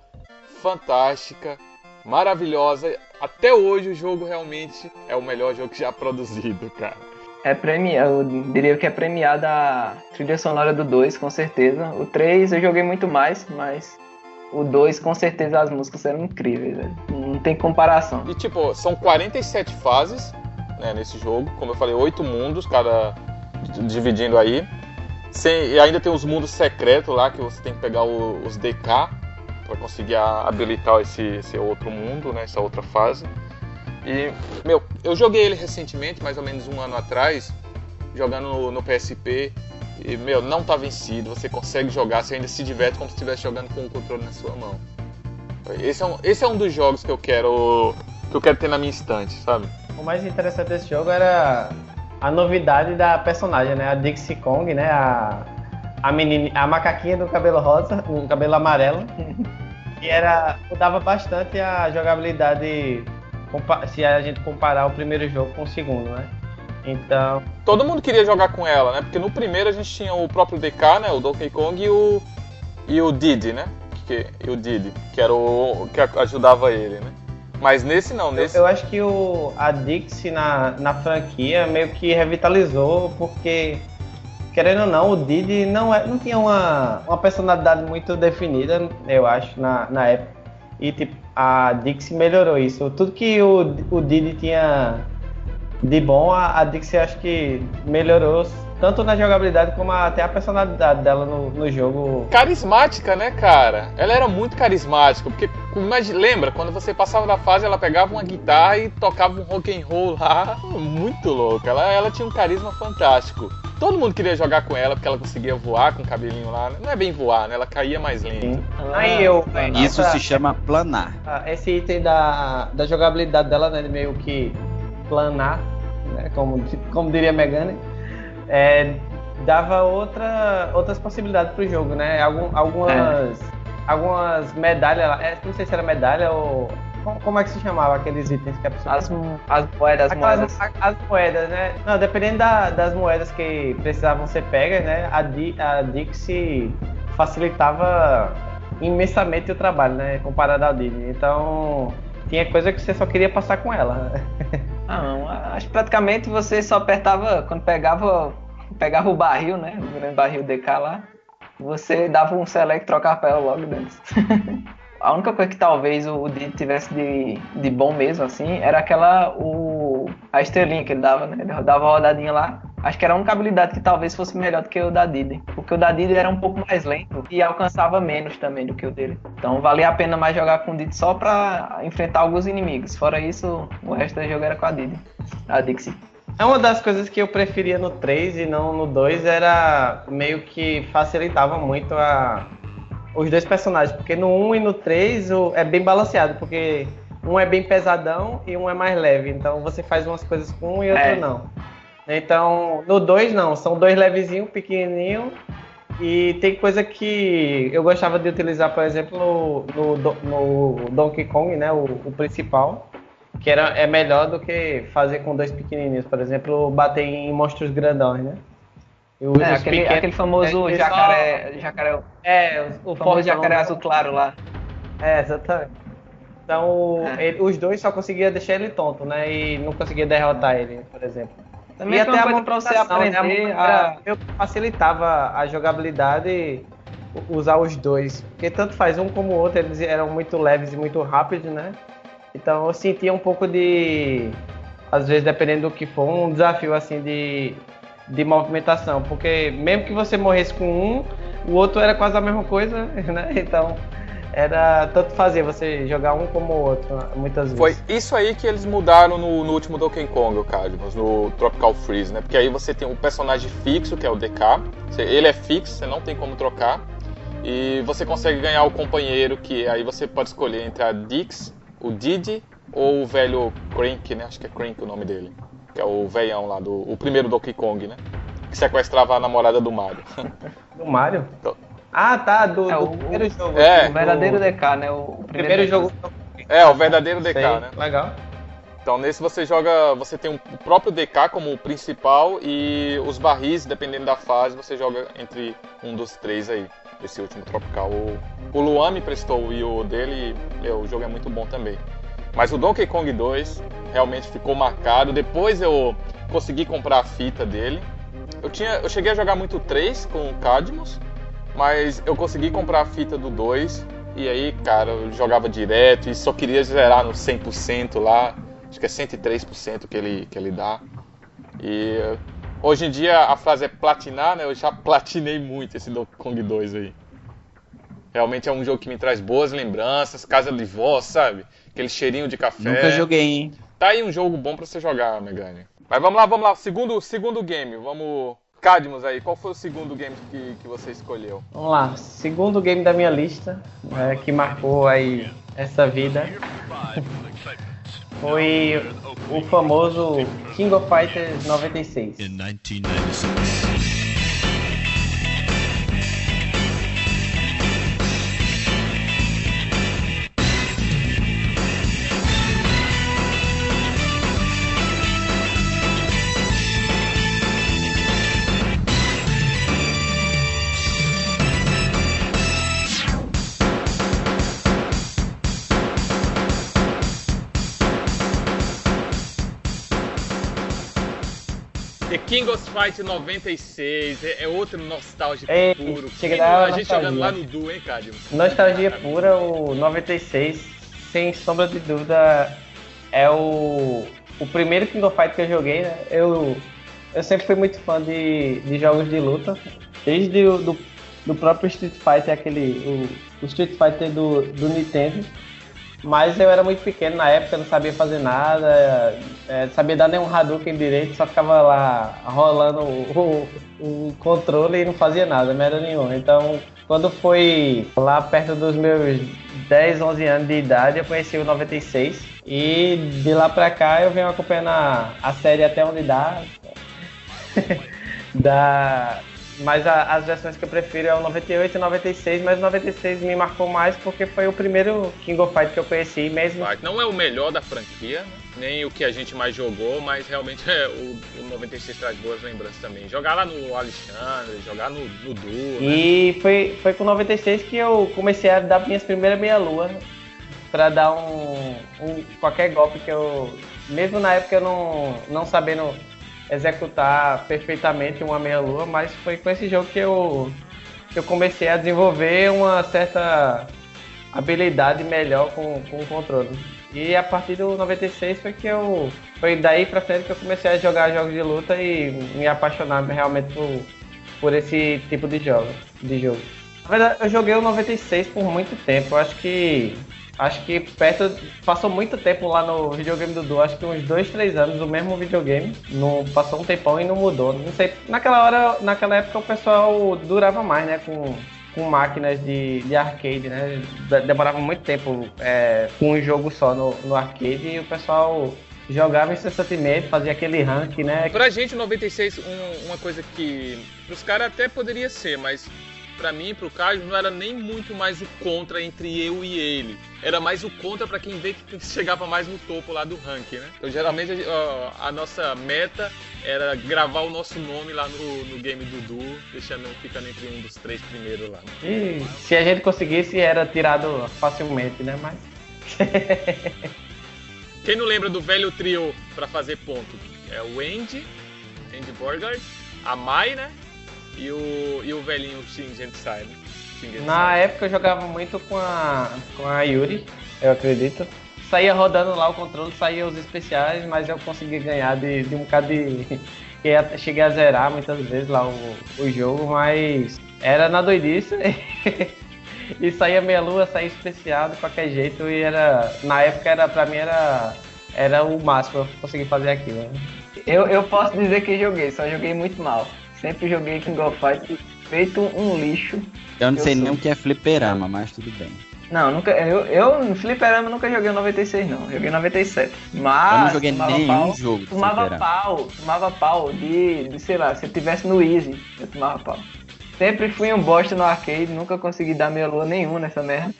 A: fantástica, maravilhosa. Até hoje o jogo realmente é o melhor jogo já produzido, cara.
D: É premiado, eu diria que é premiada a trilha sonora do 2, com certeza. O 3 eu joguei muito mais, mas o 2 com certeza as músicas eram incríveis, velho. Não tem comparação.
A: E tipo, são 47 fases né, nesse jogo, como eu falei, oito mundos, cada dividindo aí. Sem- e ainda tem os mundos secretos lá que você tem que pegar o- os DK para conseguir habilitar esse, esse outro mundo, né, essa outra fase. E, meu, eu joguei ele recentemente, mais ou menos um ano atrás, jogando no, no PSP. E, meu, não tá vencido, você consegue jogar, você ainda se diverte como se estivesse jogando com o controle na sua mão. Esse é um, esse é um dos jogos que eu quero que eu quero ter na minha estante, sabe?
B: O mais interessante desse jogo era a novidade da personagem, né? A Dixie Kong, né? A, a, menina, a macaquinha do cabelo rosa, com cabelo amarelo. E era, mudava bastante a jogabilidade se a gente comparar o primeiro jogo com o segundo, né? Então,
A: Todo mundo queria jogar com ela, né? Porque no primeiro a gente tinha o próprio DK, né? O Donkey Kong e o e o Diddy, né? Que, e o Diddy, que era o que ajudava ele, né? Mas nesse não,
B: eu,
A: nesse
B: eu acho que o, a Dixie na, na franquia meio que revitalizou, porque, querendo ou não, o Didi não, é, não tinha uma, uma personalidade muito definida, eu acho, na, na época. E tipo, a Dixie melhorou isso. Tudo que o, o Didi tinha de bom, a, a Dixie acho que melhorou tanto na jogabilidade como até a personalidade dela no, no jogo.
A: carismática, né, cara? Ela era muito carismática, porque imagina, lembra quando você passava da fase, ela pegava uma guitarra e tocava um rock and roll lá, muito louco. Ela, ela tinha um carisma fantástico. todo mundo queria jogar com ela porque ela conseguia voar com o cabelinho lá. né? Não é bem voar, né? Ela caía mais lento.
B: Aí eu.
C: Isso
B: essa-
C: se chama planar.
B: Ah, esse item da, da jogabilidade dela, né, meio que planar, né, como, como diria Megane, é, dava outra, outras possibilidades pro jogo, né? Algum, algumas, algumas medalhas, lá, é, não sei se era medalha ou. Como, é que se chamava aqueles itens que a pessoa.
D: As, as moedas, as moedas.
B: a- As moedas, né? Não, dependendo da- das moedas que precisavam ser pegas, né? A, Di, a Dixie facilitava imensamente o trabalho, né? Comparado ao Didi. Então, tinha coisa que você só queria passar com ela.
D: Não, acho que praticamente você só apertava, quando pegava, pegava o barril, né? O grande barril DK lá, você dava um select trocava pra ela logo dentro. A única coisa que talvez o Didi tivesse de, de bom mesmo, assim, era aquela. O, a estrelinha que ele dava, né? Ele dava uma rodadinha lá. Acho que era a única habilidade que talvez fosse melhor do que o da Didi. Porque o da Didi era um pouco mais lento e alcançava menos também do que o dele. Então valia a pena mais jogar com o Didi só pra enfrentar alguns inimigos. Fora isso, o resto do jogo era com a Didi. A Dixie.
B: É uma das coisas que eu preferia no 3 e não no 2 era meio que facilitava muito a, os dois personagens, porque no 1 e no 3 o- é bem balanceado, porque um é bem pesadão e um é mais leve, então você faz umas coisas com um e outro
D: É.
B: não. Então, no 2 não, são dois levezinhos, pequenininho e tem coisa que eu gostava de utilizar, por exemplo, no, no, no Donkey Kong, né, o, o principal, que era, é melhor do que fazer com dois pequenininhos, por exemplo, bater em monstros grandões, né? E os-
D: É,
B: os
D: aquele,
B: pequenos-
D: aquele famoso
B: é,
D: jacaré, jacaré, o
B: É, o, o
D: famoso jacaré
B: né?
D: azul claro lá.
B: É, exatamente. Então,
D: É.
B: ele- os dois só conseguia deixar ele tonto, né? E não conseguia derrotar ele, por exemplo.
D: Também é uma coisa pra você
B: né?
D: aprender
B: A
D: a...
B: eu facilitava a jogabilidade usar os dois. Porque tanto faz um como o outro, eles eram muito leves e muito rápidos, né? Então eu sentia um pouco de. Às vezes, dependendo do que for, um desafio assim de, de movimentação. Porque mesmo que você morresse com um, o outro era quase a mesma coisa, né? Então era tanto fazer você jogar um como o outro, muitas vezes.
A: Foi isso aí que eles mudaram no, no último Donkey Kong, o Cadmus, no Tropical Freeze, né? Porque aí você tem um personagem fixo, que é o DK. Você- Ele é fixo, você não tem como trocar. E você consegue ganhar o companheiro, que aí você pode escolher entre a Dix, o Didi ou o velho Crank, né? Acho que é Crank o nome dele. Que é o velhão lá do. O primeiro Donkey Kong, né? Que sequestrava a namorada do Mario.
B: Do Mario?
A: Então-
B: Ah, tá, do,
D: É,
B: do
D: o-
B: primeiro jogo.
A: É.
D: O verdadeiro
B: do,
D: DK, né? O
B: primeiro jogo.
A: É, o verdadeiro DK,
B: Sei,
A: né?
B: Legal.
A: Então nesse você joga, você tem um- o próprio DK como o principal e os barris, dependendo da fase, você joga entre um dos três aí. Esse último tropical. O, o Luan me prestou o Io dele e é, o jogo é muito bom também. Mas o Donkey Kong 2 realmente ficou marcado. Depois eu consegui comprar a fita dele. Eu, tinha, eu cheguei a jogar muito o 3 com o Cadmus, mas eu consegui comprar a fita do 2 e aí, cara, eu jogava direto e só queria zerar no 100% lá. Acho que é 103% que ele, que ele dá. E hoje em dia a frase é platinar, né? Eu já platinei muito esse Donkey Kong 2 aí. Realmente é um jogo que me traz boas lembranças, casa de vó, sabe? Aquele cheirinho de café.
C: Nunca joguei, hein?
A: Tá aí um jogo bom pra você jogar, Megane. Mas vamos lá, vamos lá. Segundo, segundo game. Vamos. Cadmus aí, qual foi o segundo game que, que você escolheu?
B: Vamos lá, segundo game da minha lista, né, que marcou aí essa vida, foi o famoso King of Fighters 96.
F: In 1996.
A: The King of Fight 96, é, é outro nostálgico
B: Ei,
A: puro.
B: chega da
A: a gente
B: nostalgia.
A: jogando lá no Du, hein, Cadmus?
B: Nostalgia pura, o 96, sem sombra de dúvida, é o, o primeiro King of Fight que eu joguei, né? Eu, eu sempre fui muito fã de, de jogos de luta, desde o do, do próprio Street Fighter, aquele, o, o Street Fighter do, do Nintendo. Mas eu era muito pequeno na época, não sabia fazer nada, é, sabia dar nenhum Hadouken direito, só ficava lá rolando o, o, o controle e não fazia nada, merda nenhuma. Então, quando foi lá perto dos meus 10, 11 anos de idade, eu conheci o 96. E de lá pra cá eu venho acompanhando a, a série até onde dá. da, mas a, as versões que eu prefiro é o 98 e 96, mas o 96 me marcou mais porque foi o primeiro King of Fight que eu conheci mesmo.
A: Não é o melhor da franquia, né? nem o que a gente mais jogou, mas realmente é, o, o 96 traz boas lembranças também. Jogar lá no Alexandre, jogar no, no Duo.
B: E né? foi, foi com o 96 que eu comecei a dar minhas primeiras meia-lua para dar um, um, qualquer golpe que eu. Mesmo na época eu não, não sabendo executar perfeitamente uma meia-lua, mas foi com esse jogo que eu, que eu comecei a desenvolver uma certa habilidade melhor com, com o controle. E a partir do 96 foi que eu. Foi daí pra frente que eu comecei a jogar jogos de luta e me apaixonar realmente por, por esse tipo de jogo. De jogo. Na verdade, eu joguei o 96 por muito tempo. Eu acho que Acho que perto. Passou muito tempo lá no videogame do Du, acho que uns dois, três anos, o mesmo videogame. Não, passou um tempão e não mudou. Não sei. Naquela hora, naquela época o pessoal durava mais, né? Com, com máquinas de, de arcade, né? Demorava muito tempo é, com um jogo só no, no arcade e o pessoal jogava incessantemente, fazia aquele rank, né?
A: Pra gente, 96, um, uma coisa que pros caras até poderia ser, mas para mim, pro Carlos, não era nem muito mais o contra entre eu e ele. Era mais o contra para quem vê que chegava mais no topo lá do ranking, né? Então, geralmente, a, a nossa meta era gravar o nosso nome lá no, no game Dudu, deixando ficando entre um dos três primeiros lá.
B: E se a gente conseguisse, era tirado facilmente, né? Mas.
A: quem não lembra do velho trio para fazer ponto? É o Andy, Andy Borgard, a Mai, né? E o, e o velhinho Shingen Sai, né?
B: Shingen Na época eu jogava muito com a, com a Yuri, eu acredito. Saía rodando lá o controle, saía os especiais, mas eu consegui ganhar de, de um bocado de. Cheguei a zerar muitas vezes lá o, o jogo, mas era na doidice. e saía meia lua, saía especial de qualquer jeito e era. Na época era pra mim era. Era o máximo eu conseguir fazer aquilo. Né?
D: Eu, eu posso dizer que joguei, só joguei muito mal. Sempre joguei King of Fighters feito um lixo.
C: Eu não eu sei sou. nem o que é fliperama, mas tudo bem.
D: Não, nunca, eu, eu no fliperama nunca joguei 96 não, joguei 97. Mas
C: eu não joguei nenhum
D: pau,
C: jogo.
D: Tomava pau, tomava pau de, de, sei lá, se eu tivesse no Easy, eu tomava pau. Sempre fui um bosta no arcade, nunca consegui dar meia lua nenhum nessa merda.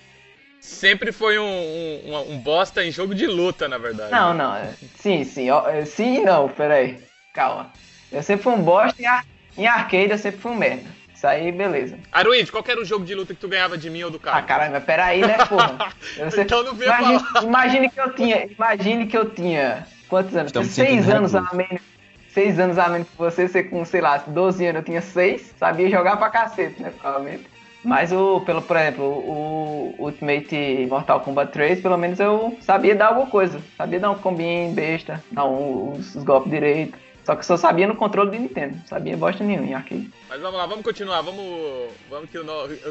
A: Sempre foi um, um, um, bosta em jogo de luta, na verdade.
D: Não, não. É, sim, sim. Sim e não, peraí. Calma. Eu sempre fui um bosta em arcade em arcade eu sempre fui um merda. Isso aí, beleza.
A: Aruid, qual era o jogo de luta que tu ganhava de mim ou do cara?
D: Ah, caralho, mas peraí, né, porra?
A: Sempre... então não veio
D: imagine, falar. imagine que eu tinha. Imagine que eu tinha. Quantos anos? Estamos seis anos a menos. Seis anos a menos que você, você com, sei lá, 12 anos eu tinha seis, sabia jogar pra cacete, né? Provavelmente. Mas o, pelo, por exemplo, o Ultimate Mortal Kombat 3, pelo menos eu sabia dar alguma coisa. Sabia dar um combinho besta, dar um, os, os golpes direito. Só que só sabia no controle do Nintendo, sabia bosta nenhuma em arcade.
A: Mas vamos lá, vamos continuar, vamos, vamos que o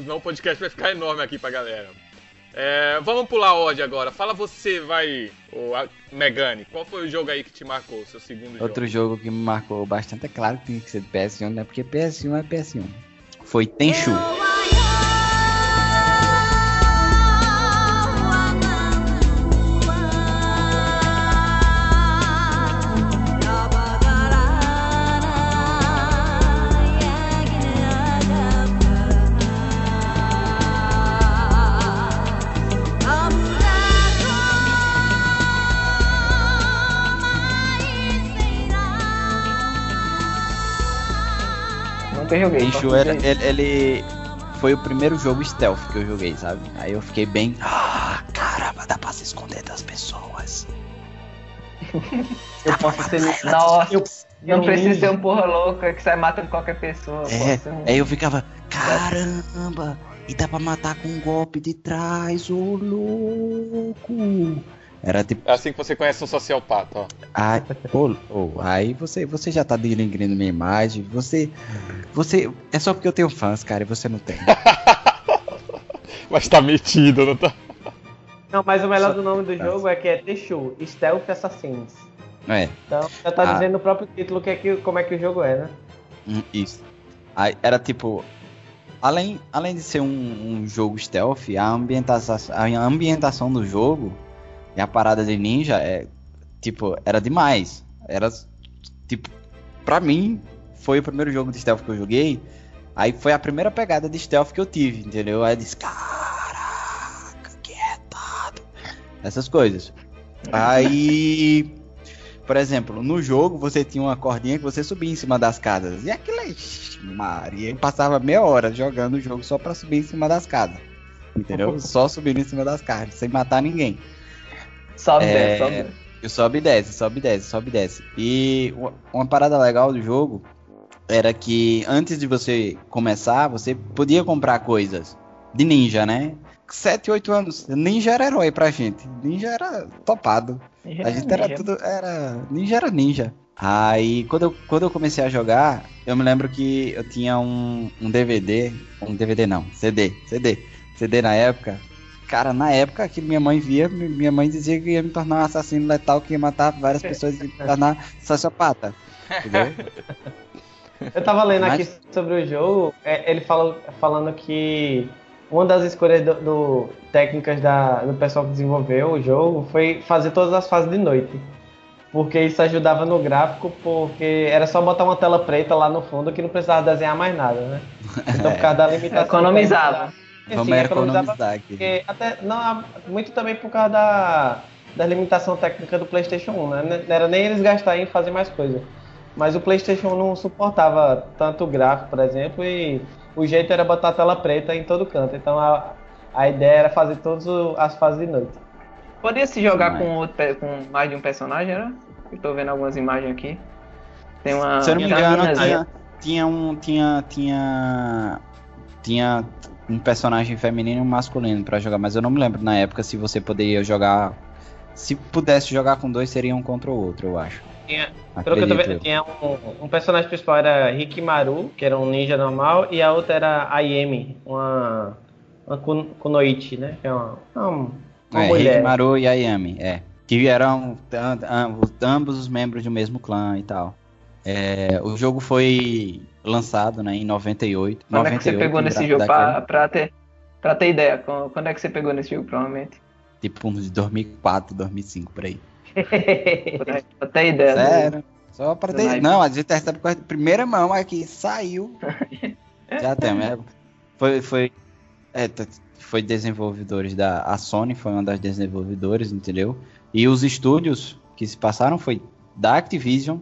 A: não podcast vai ficar enorme aqui pra galera. É, vamos pular Odd agora. Fala você, vai, o Megane, qual foi o jogo aí que te marcou, seu segundo jogo?
C: Outro jogo que me marcou bastante, é claro que tinha que ser de PS1, né? Porque PS1 é PS1. Foi Tenchu.
D: Nunca joguei.
C: Tenchu era, ele, ele, foi o primeiro jogo stealth que eu joguei, sabe? Aí eu fiquei bem. Ah, caramba, dá pra se esconder das pessoas.
D: eu posso ser. Nossa, eu, eu não preciso ser um porra louca que sai matando qualquer pessoa.
C: É, um... aí eu ficava, caramba, e dá pra matar com um golpe de trás, ô louco. Era tipo.
A: É assim que você conhece um sociopata, ó.
C: Aí, oh, oh, aí você, você já tá denegrindo minha imagem. Você. Você. É só porque eu tenho fãs, cara, e você não tem.
A: Mas tá metido, não tá?
B: Não, mas o melhor
C: Só-
B: do nome do jogo é que é Tenchu, Stealth Assassins.
C: É,
B: Então já tá
C: Ah.
B: dizendo no próprio título que é que, como é que o jogo é, né?
C: hum, isso. Aí, era tipo. Além, além de ser um, um jogo stealth, a ambientação, a ambientação do jogo e a parada de ninja é. Tipo, era demais. Era. Tipo, pra mim, foi o primeiro jogo de stealth que eu joguei. Aí foi a primeira pegada de stealth que eu tive, entendeu? Aí eu disse, caraca, que retado. Essas coisas. Aí, por exemplo, no jogo você tinha uma cordinha que você subia em cima das casas. E aquilo aí, ixi, Maria, passava meia hora jogando o jogo só pra subir em cima das casas. Entendeu? Só subindo em cima das casas, sem matar ninguém.
D: Sobe,
C: É,
D: desce, sobe. desce.
C: Eu sobe e desce, sobe e desce, sobe e desce. E uma- parada legal do jogo era que antes de você começar, você podia comprar coisas de ninja, né? 7, 8 anos, ninja era herói pra gente. Ninja era topado. A gente era tudo. Era. Ninja era ninja. Aí, quando eu, quando eu comecei a jogar, eu me lembro que eu tinha um, um DVD. Um DVD não, CD. CD. CD na época. Cara, na época que minha mãe via, mi- minha mãe dizia que ia me tornar um assassino letal, que ia matar várias pessoas e me tornar sociopata. Entendeu?
B: Eu tava lendo
C: Mas-
B: aqui sobre o jogo, é, ele falou, falando que uma das escolhas do, do- técnicas da, do pessoal que desenvolveu o jogo foi fazer todas as fases de noite. Porque isso ajudava no gráfico, porque era só botar uma tela preta lá no fundo que não precisava desenhar mais nada, né? Então por causa da limitação.
D: Economizava.
B: Técnica,
C: Vamos
B: sim, economizava
C: economizar aqui.
B: porque até, não, muito também por causa da, da limitação técnica do PlayStation 1, né? Não era nem eles gastarem em fazer mais coisa. Mas o PlayStation 1 não suportava tanto gráfico, por exemplo, e o jeito era botar a tela preta em todo canto. Então a, a ideia era fazer todas as fases de noite.
D: Podia se jogar
C: Mas-
D: com, outro, com mais de um personagem, era? Eu tô vendo algumas imagens aqui. Tem uma.
C: Se eu não me engano, tinha, tinha um. Tinha. Tinha. Tinha um personagem feminino e um masculino pra jogar, mas eu não me lembro na época se você poderia jogar. Se pudesse jogar com dois, seria um contra o outro, eu acho.
B: Tinha, pelo que eu tô vendo, tinha um, um personagem principal era Hikimaru, que era um ninja normal, e a outra era Ayemi, uma, uma kun- kunoichi, né? Que é uma, uma, uma
C: É,
B: mulher.
C: Hikimaru e Ayami, é. Que eram am- am- ambos os membros do mesmo clã e tal. É, o jogo foi lançado né, em 98.
D: Quando é que você
C: 98,
D: pegou nesse jogo pra, pra, ter, pra ter ideia? Quando é que você pegou nesse jogo, provavelmente?
C: Tipo uns de 2004, 2005, por aí.
D: Pra, ter ideia. do-
C: Sério. Só pra ter. Não, a gente recebe coisa de primeira mão aqui, saiu. Já tem, é, Foi. Foi, é, foi desenvolvedores da. A Sony foi uma das desenvolvedoras, entendeu? E os estúdios que se passaram foi da Activision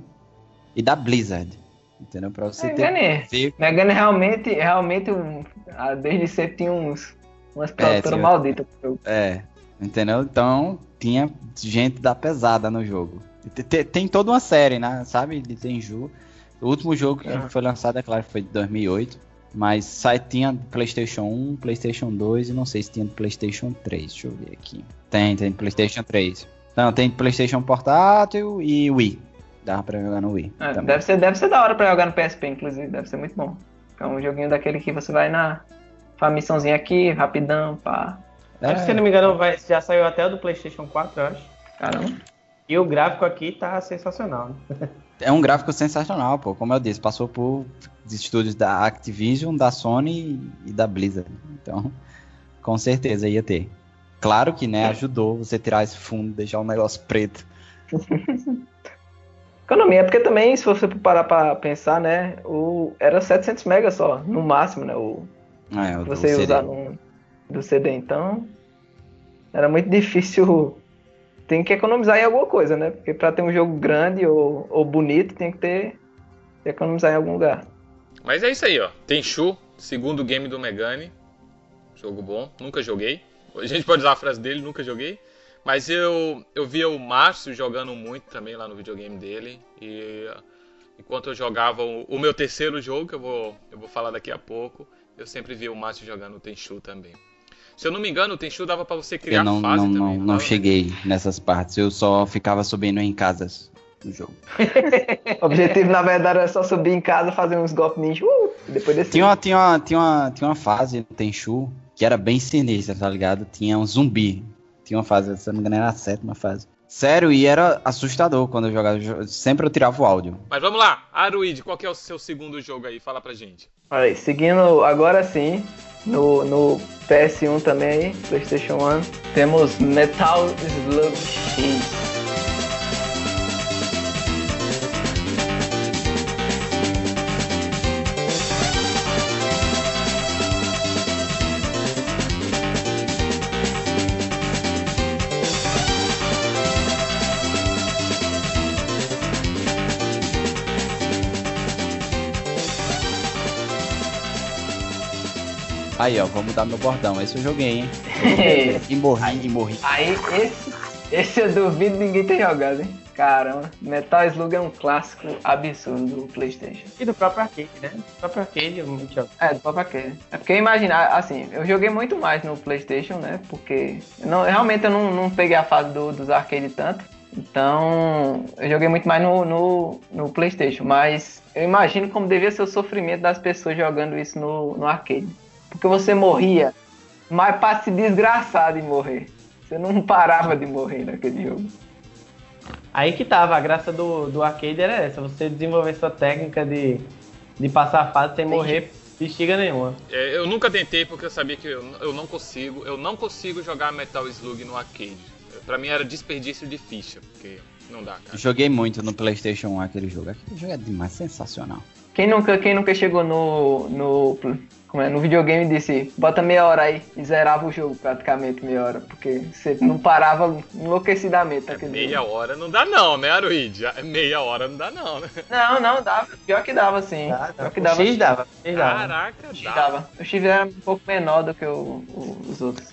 C: e da Blizzard. Entendeu? Pra você ter.
D: Megane,
C: ver-
D: Megane realmente, realmente desde sempre tinha uns, umas produtoras
C: tinha-
D: malditas jogo.
C: É, entendeu? Então tinha gente da pesada no jogo. Te- te- Tem, toda uma série, né? Sabe? De Tenju. O último jogo que
D: Ah.
C: foi lançado, é claro, foi de 2008. Mas sai, tinha PlayStation 1, PlayStation 2 e não sei se tinha PlayStation 3. Deixa eu ver aqui. Tem, tem PlayStation 3. Não, tem PlayStation portátil e Wii. Dava pra jogar no Wii. Também.
D: deve, ser, deve ser da hora pra jogar no PSP, inclusive. Deve ser muito bom. É um joguinho daquele que você vai na. Faz missãozinha aqui, rapidão, pá.
C: É,
B: Acho que, se não me engano, vai- já saiu até o do PlayStation 4, eu acho.
D: Caramba.
B: E o gráfico aqui tá sensacional. Né?
C: É um gráfico sensacional, pô. Como eu disse, passou por estúdios da Activision, da Sony e da Blizzard. Então, com certeza ia ter. Claro que, né, ajudou você tirar esse fundo, deixar um negócio preto.
D: Economia, porque também, se você parar pra pensar, né, o, era 700 megas só, no máximo, né, o,
C: É, o
D: você ia
C: CD.
D: usar no, do CD. Então, era muito difícil. Tem que economizar em alguma coisa, né? Porque pra ter um jogo grande ou, ou bonito, tem que ter que economizar em algum lugar.
A: Mas é isso aí, ó. Tenchu, segundo game do Megane. Jogo bom, nunca joguei. A gente pode usar a frase dele, nunca joguei. Mas eu, eu via o Márcio jogando muito também lá no videogame dele. E enquanto eu jogava o, o meu terceiro jogo, que eu vou, eu vou falar daqui a pouco, eu sempre via o Márcio jogando o Tenchu também. Se eu não me engano, o Tenchu dava pra você criar
C: Eu não,
A: fase
C: não,
A: também.
C: não, não
A: dava?
C: cheguei nessas partes. Eu só ficava subindo em casas no jogo.
D: O objetivo, na verdade, era só subir em casa, fazer uns golpes ninja, uh, e depois descer.
C: Tinha uma, tinha, uma, tinha, uma, tinha uma fase no Tenchu que era bem sinistra, tá ligado? Tinha um zumbi. Tinha uma fase, se não me engano, era a sétima fase. Sério, e era assustador quando eu jogava. jo- Sempre eu tirava o áudio.
A: Mas vamos lá, Aruid, qual que é o seu segundo jogo aí? Fala pra gente.
D: Olha aí, seguindo agora sim, no, no PS1 também aí, Playstation 1, temos Metal Slug X.
C: Aí, ó, vou mudar meu bordão. Esse eu joguei, hein? E morri, e morri.
D: Aí, esse, esse eu duvido ninguém ter jogado, hein? Caramba, Metal Slug é um clássico absurdo do Playstation.
B: E do próprio arcade, né? Do próprio arcade, muito jogo.
D: É, do próprio arcade. É porque imaginar, assim, eu joguei muito mais no Playstation, né? Porque eu não, realmente eu não, não peguei a fase do- dos arcade tanto. Então, eu joguei muito mais no, no, no Playstation. Mas eu imagino como devia ser o sofrimento das pessoas jogando isso no, no arcade. Porque você morria, mas pra se desgraçar de morrer. Você não parava de morrer naquele jogo.
B: Aí que tava, a graça do, do arcade era essa, você desenvolver sua técnica de, de passar a fase sem morrer bexiga nenhuma.
A: É, eu nunca tentei porque eu sabia que eu, eu não consigo, eu não consigo jogar Metal Slug no arcade. Pra mim era desperdício de ficha, porque não dá, cara.
C: Joguei muito no PlayStation 1 aquele jogo. Aquele jogo é demais, sensacional.
D: Quem nunca, quem nunca chegou no, no, como é, no videogame e disse, bota meia hora aí, e zerava o jogo praticamente meia hora, porque você não parava enlouquecidamente naquele
A: Meia
D: jogo.
A: hora não dá não, né, Aruid? Já- Meia hora não dá não, né?
D: Não, não, dava. Pior que dava, sim.
B: Dá, dá.
D: Pior que
B: O
D: dava.
B: X dava, o X dava.
A: Caraca,
D: X dava. O X era um pouco menor do que o- o- os outros.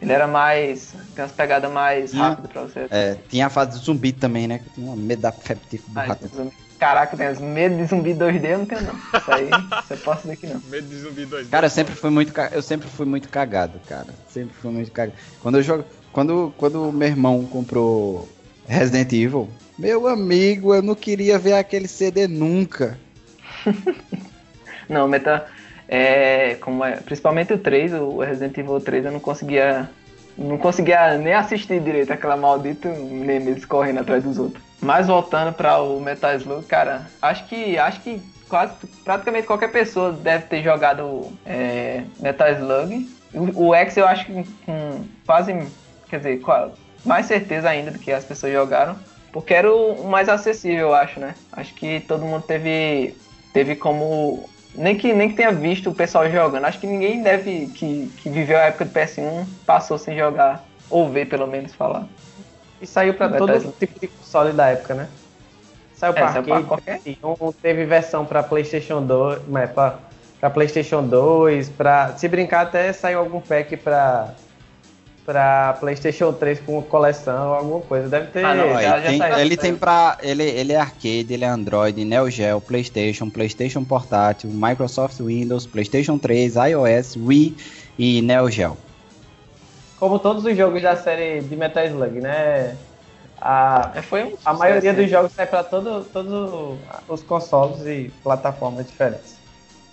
D: Ele era mais. tem umas pegadas mais rápidas pra você.
C: É, tinha a fase do zumbi também, né? Que eu tinha medo da febre do
D: Mas,
C: rato.
D: zumbi- Caraca, tem uns medo de zumbi 2D, eu não tenho não. Isso aí, você posso dizer que não.
A: Medo de zumbi 2D.
C: Cara, eu sempre fui muito, ca- eu sempre fui muito cagado, cara. Sempre fui muito cagado. Quando eu jogo, quando quando meu irmão comprou Resident Evil, meu amigo, eu não queria ver aquele CD nunca.
D: Não, meta. É, como é, principalmente o 3, o Resident Evil 3, eu não conseguia. Não conseguia nem assistir direito aquela maldita Nemesis correndo atrás dos outros. Mas voltando para o Metal Slug, cara, acho que acho que quase praticamente qualquer pessoa deve ter jogado é, Metal Slug. O, o X eu acho que com quase, quer dizer, mais certeza ainda do que as pessoas jogaram, porque era o o mais acessível, eu acho, né? Acho que todo mundo teve teve como nem que nem que tenha visto o pessoal jogando. Acho que ninguém deve que, que viveu a época do PS1 passou sem jogar ou ver pelo menos falar.
B: E saiu pra
D: Vai
B: todo tipo de console da época, né? Saiu pra
D: É,
B: arcade,
D: qualquer-
B: PS1, teve versão pra Playstation 2, mas pra Playstation 2, pra, se brincar até saiu algum pack pra, pra Playstation 3 com coleção, alguma coisa. Deve ter...
D: Ah, não, já-
C: tem-
D: saiu.
C: ele tem pra. Ele, ele é arcade, ele é Android, Neo Geo, Playstation, Playstation Portátil, Microsoft Windows, Playstation 3, iOS, Wii e Neo Geo.
B: Como todos os jogos da série de Metal Slug, né? A,
D: É, foi um
B: a maioria
D: sucesso,
B: dos jogos sai pra todo- todos os consoles e plataformas diferentes.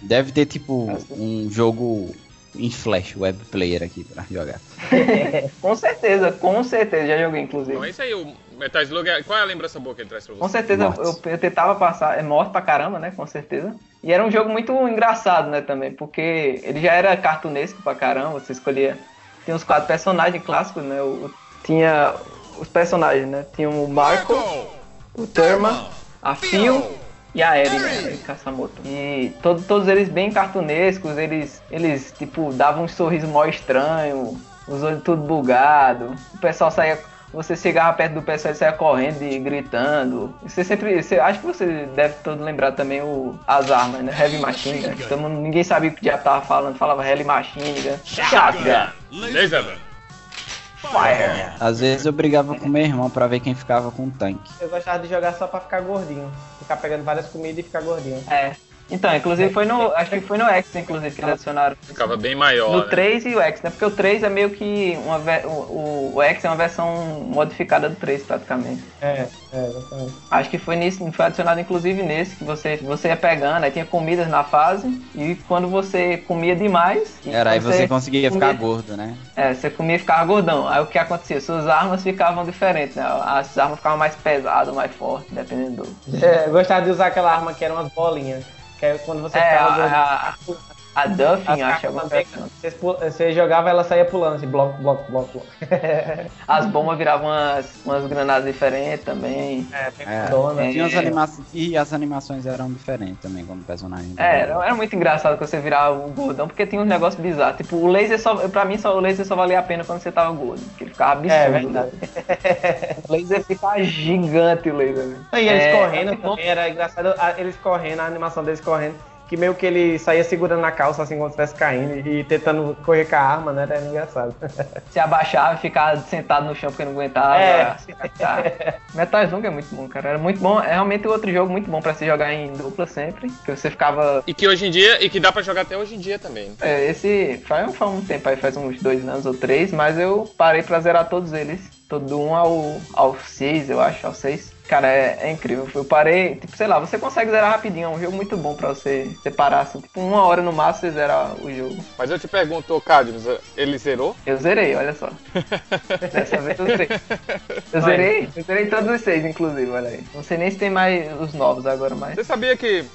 C: Deve ter tipo um jogo em flash, web player aqui pra jogar.
D: Com certeza, com certeza, já joguei inclusive.
A: Então é isso aí, o Metal Slug, é- qual é a lembrança boa que ele traz pra
D: Com
A: você?
D: certeza eu, eu tentava passar, é morto pra caramba, né? Com certeza. E era um jogo muito engraçado, né, também, porque ele já era cartunesco pra caramba, você escolhia. Tinha os quatro personagens clássicos, né? o- tinha os personagens, né? Tinha o Marco, o Thurman, a Phil e a Eri, né? E todo- todos eles bem cartunescos, eles, eles tipo, davam um sorriso mó estranho, os olhos tudo bugado. O pessoal saía. Você chegava perto do pessoal e saia correndo e gritando. Você sempre. Você, acho que você deve todo lembrar também o, as armas, né? Heavy Machine Gun. Todo mundo- ninguém sabia o que o diabo tava falando. Falava Heavy Machine Gun. Shotgun.
A: Laser Gun.
D: Fire.
C: Às vezes eu brigava com meu irmão pra ver quem ficava com o tanque.
B: Eu gostava de jogar só pra ficar gordinho. Ficar pegando várias comidas e ficar gordinho.
D: É. Então, inclusive foi no. Acho que foi no X, inclusive, que eles adicionaram.
A: Ficava bem maior.
D: No
A: né?
D: 3 e o X, né? Porque o 3 é meio que uma ve- o, o, X é uma versão modificada do 3 praticamente.
B: É, é, exatamente.
D: Acho que foi nisso, foi adicionado inclusive nesse, que você, você ia pegando, aí tinha comidas na fase, e quando você comia demais.
C: Era, aí você conseguia ficar
D: comia-
C: gordo, né?
D: É, você comia e ficava gordão. Aí o que acontecia? Suas armas ficavam diferentes, né? As armas ficavam mais pesadas, mais fortes, dependendo do.
B: É, eu gostava de usar aquela arma que eram umas bolinhas. Que aí quando você
D: É, a, a, a Duffin,
B: as
D: acho alguma coisa.
B: você, jogava ela saía pulando assim, bloco, bloco, bloco, bloco.
D: As bombas viravam umas, umas granadas diferentes também.
B: É, bem
C: É.
B: fodona.
D: É.
C: Tinha as animações. E as animações eram diferentes também, como personagem.
D: É, era, era muito engraçado quando você virava o gordão, porque tinha um negócio bizarro. Tipo, o laser só. Pra mim, só, o laser só valia a pena quando você tava gordo. Porque ele ficava absurdo.
B: É, verdade.
D: né? O laser ficava gigante, o laser. velho.
B: E eles
D: É,
B: correndo
D: é
B: também, era engraçado, eles correndo, a animação deles correndo, que meio que ele saía segurando na calça assim quando estivesse caindo e tentando correr com a arma, né? Era engraçado.
D: Se abaixava e ficava sentado no chão porque não aguentava.
B: É.
D: Metal Slug é muito bom, cara. Era muito bom. É realmente outro jogo muito bom pra se jogar em dupla sempre. Que você ficava.
A: E que hoje em dia, e que dá pra jogar até hoje em dia também. né?
D: É, esse faz, faz um tempo aí, faz uns dois anos ou três, mas eu parei pra zerar todos eles. Todo do 1 ao, ao 6, eu acho, ao 6. Cara, é, é incrível. Eu parei, tipo, sei lá, você consegue zerar rapidinho. É um jogo muito bom pra você separar, assim. Tipo, uma hora no máximo você zera o jogo.
A: Mas eu te pergunto, Cadmus, ele zerou?
D: Eu zerei, olha só. Dessa vez eu zerei. Eu zerei, eu zerei todos os seis, inclusive, olha aí. Não sei nem se tem mais os novos agora, mas.
A: Você sabia que.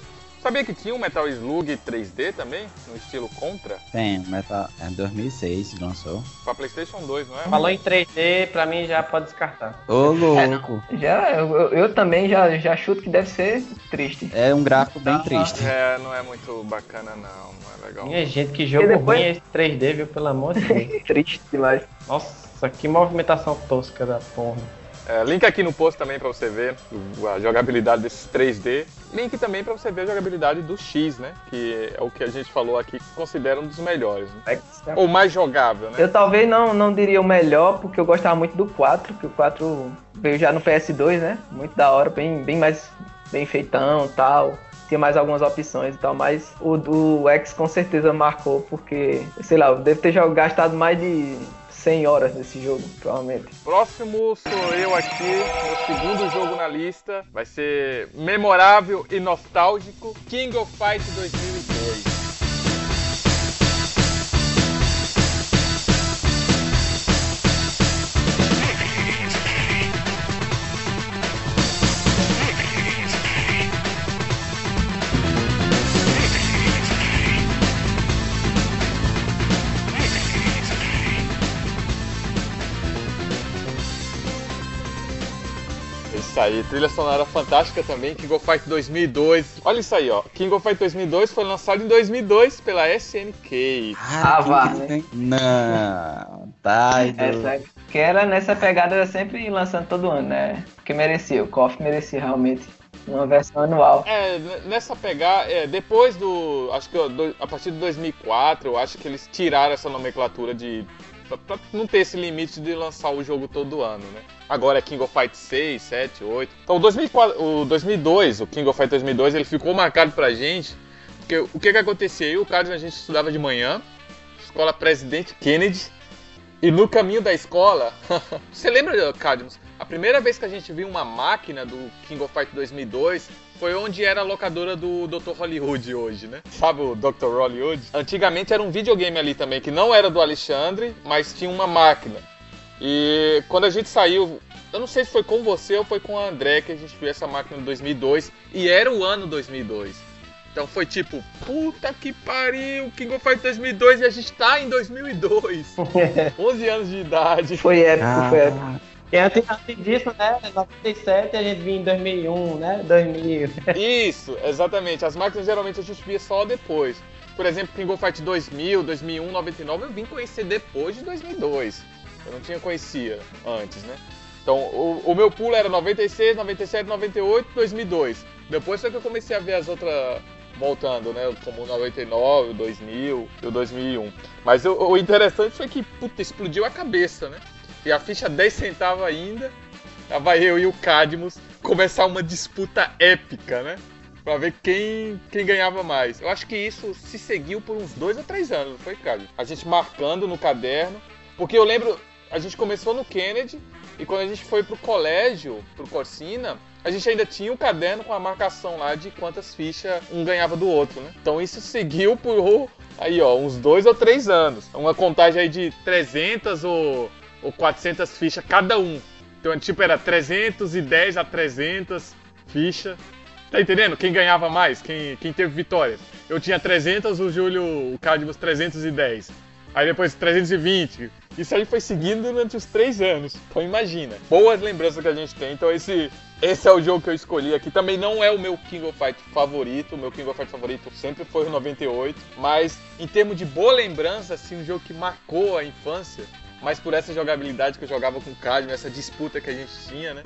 A: Sabia que tinha um Metal Slug 3D também? No estilo Contra?
C: Tem, Metal. É 2006 lançou.
A: Pra Playstation 2, não é?
B: Falou em 3D, pra mim já pode descartar.
C: Ô, louco.
D: Já, eu, eu- também já, já chuto que deve ser triste.
C: É um gráfico bem triste.
A: É, não é muito bacana não, não é legal.
B: Minha gente, que jogo
D: depois-
B: ruim é esse 3D, viu? Pelo amor de Deus.
D: triste demais.
B: Nossa, que movimentação tosca da porra.
A: É, link aqui no post também pra você ver a jogabilidade desses 3D. Link também pra você ver a jogabilidade do X, né? Que é o que a gente falou aqui que considera um dos melhores. Né? Ou mais jogável, né?
D: Eu talvez não, não diria o melhor, porque eu gostava muito do 4, que o 4 veio já no PS2, né? Muito da hora, bem, bem mais bem feitão e tal. Tinha mais algumas opções e tal, mas o do X com certeza marcou, porque, sei lá, eu devo ter gastado mais de 100 horas nesse jogo, provavelmente.
A: Próximo sou eu aqui, o segundo jogo na lista. Vai ser memorável e nostálgico. King of Fight 2002. Isso aí, trilha sonora fantástica também, King of Fight 2002. Olha isso aí, ó. King of Fight 2002 foi lançado em 2002 pela SNK.
D: Ah,
C: que
D: vá, né?
C: Não, tá.
D: Essa, que era nessa pegada, era sempre lançando todo ano, né? Porque merecia, o KOF merecia realmente uma versão anual.
A: É, nessa pegar, é, depois do. Acho que do- a partir de 2004, eu acho que eles tiraram essa nomenclatura de. Pra, não ter esse limite de lançar o jogo todo ano, né? Agora é King of Fight 6, 7, 8. Então o, 2004, o 2002, o King of Fight 2002, ele ficou marcado pra gente. Porque o que que acontecia? Eu e o Carlos a gente estudava de manhã, escola Presidente Kennedy. E no caminho da escola, você lembra, Cadmus? A primeira vez que a gente viu uma máquina do King of Fight 2002 foi onde era a locadora do Dr. Hollywood hoje, né? Sabe o Dr. Hollywood? Antigamente era um videogame ali também, que não era do Alexandre, mas tinha uma máquina. E quando a gente saiu, eu não sei se foi com você ou foi com a André que a gente viu essa máquina em 2002, e era o ano 2002. Então foi tipo, puta que pariu, King of Fight 2002 e a gente tá em 2002. 11 anos de idade.
D: Foi épico,
C: Ah,
D: foi épico.
B: E antes, antes disso, né? 97 a gente vinha em 2001, né? 2000.
A: Isso, exatamente. As máquinas geralmente a gente via só depois. Por exemplo, King of Fight 2000, 2001, 99, eu vim conhecer depois de 2002. Eu não tinha conhecia antes, né? Então, o, o meu pulo era 96, 97, 98, 2002. Depois foi que eu comecei a ver as outras voltando, né? Como o 99, o 2000 e o 2001. Mas o, o interessante foi que, puta, explodiu a cabeça, né? E a ficha 10 centavos ainda. Lá vai eu e o Cadmus começar uma disputa épica, né? Pra ver quem, quem ganhava mais. Eu acho que isso se seguiu por uns dois ou três anos, não foi, cara? A gente marcando no caderno. Porque eu lembro, a gente começou no Kennedy e quando a gente foi pro colégio, pro Corsina, a gente ainda tinha um caderno com a marcação lá de quantas fichas um ganhava do outro, né? Então isso seguiu por aí, ó, uns dois ou três anos. Uma contagem aí de 300 ou, ou 400 fichas cada um. Então, tipo, era 310 a 300 fichas. Tá entendendo? Quem ganhava mais, quem, quem teve vitórias. Eu tinha 300, o Júlio, o Cadmus 310. Aí depois 320. Isso aí foi seguindo durante os três anos. Então imagina. Boas lembranças que a gente tem. Então esse, esse é o jogo que eu escolhi aqui. Também não é o meu King of Fight favorito. O meu King of Fight favorito sempre foi o 98. Mas em termos de boa lembrança, assim, um jogo que marcou a infância. Mas por essa jogabilidade que eu jogava com o Cadmo, essa disputa que a gente tinha, né?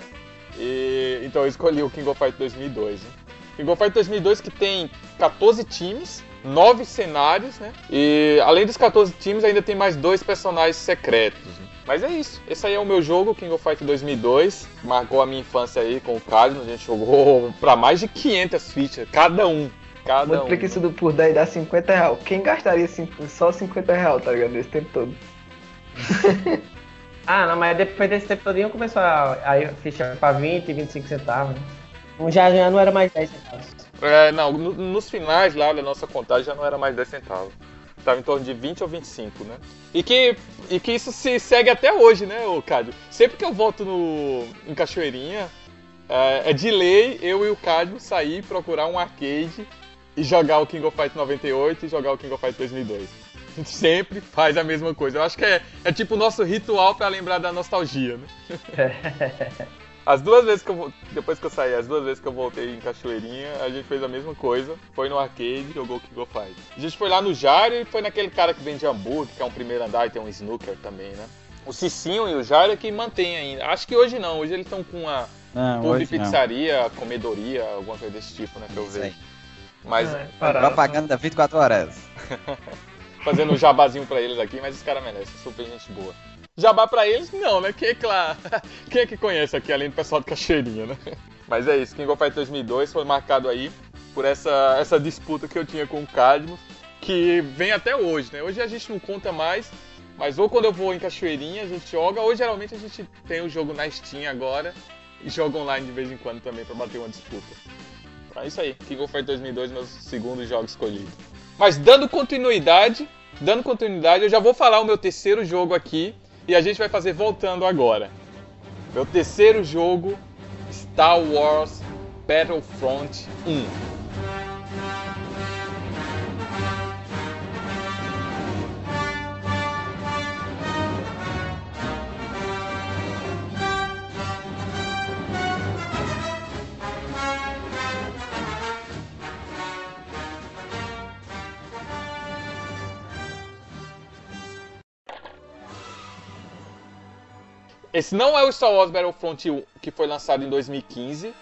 A: E, então eu escolhi o King of Fight 2002. Né? King of Fight 2002 que tem 14 times, 9 cenários, né? E além dos 14 times ainda tem mais dois personagens secretos. Né? Mas é isso. Esse aí é o meu jogo, King of Fight 2002. Marcou a minha infância aí com o Cadmo. A gente jogou pra mais de 500 fichas, cada um. Cada
D: Multiplica
A: um.
D: isso por 10 dá 50 reais. Quem gastaria só 50 reais, tá ligado? Esse tempo todo.
B: Ah, não, mas depois desse tempo todinho começou a, a ficha pra 20, 25 centavos. Né? Já, já não era mais 10 centavos.
A: É, não, no- nos finais lá da nossa contagem já não era mais 10 centavos. Tava em torno de 20 ou 25, né? E que, e que isso se segue até hoje, né, ô Cádio? Sempre que eu volto no, em Cachoeirinha, é, é de lei eu e o Cádio sair procurar um arcade e jogar o King of Fight 98 e jogar o King of Fight 2002. A gente sempre faz a mesma coisa. Eu acho que é, é tipo o nosso ritual pra lembrar da nostalgia, né? As duas vezes que eu depois que eu saí, as duas vezes que eu voltei em Cachoeirinha, a gente fez a mesma coisa. Foi no arcade, jogou King of Fight. A gente foi lá no Jário e foi naquele cara que vende hambúrguer, que é um primeiro andar e tem um snooker também, né? O Cicinho e o Jário é que mantém ainda. Acho que hoje não, hoje eles estão com uma
C: Não,
A: pub
C: hoje não.
A: pizzaria, comedoria, alguma coisa desse tipo, né? Que eu vejo. Mas
D: É, parado.
C: Propaganda 24 horas.
A: fazendo um jabazinho pra eles aqui, mas os caras merecem, super gente boa. Jabá pra eles, não, né? Quem é, claro, quem é que conhece aqui, além do pessoal do Cachoeirinha, né? Mas é isso, King of Fight 2002 foi marcado aí por essa, essa disputa que eu tinha com o Cadmus, que vem até hoje, né? Hoje a gente não conta mais, mas ou quando eu vou em Cachoeirinha a gente joga, ou geralmente a gente tem o jogo na Steam agora e joga online de vez em quando também pra bater uma disputa. Então é isso aí, King of Fight 2002, meu segundo jogo escolhido. Mas dando continuidade, dando continuidade, eu já vou falar o meu terceiro jogo aqui e a gente vai fazer voltando agora. Meu terceiro jogo, Star Wars Battlefront 1. Esse não é o Star Wars Battlefront 1 que foi lançado em 2015.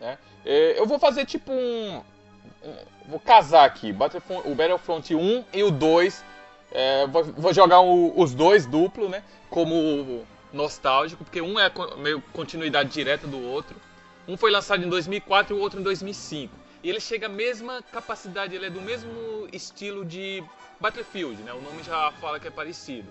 A: Né? É, Eu vou fazer tipo um. vou casar aqui o Battlefront 1 e o 2. É, vou, jogar os dois duplo, né? Como nostálgico, porque um é meio continuidade direta do outro. Um foi lançado em 2004 e o outro em 2005. E ele chega à mesma capacidade, ele é do mesmo estilo de Battlefield, né? O nome já fala que é parecido.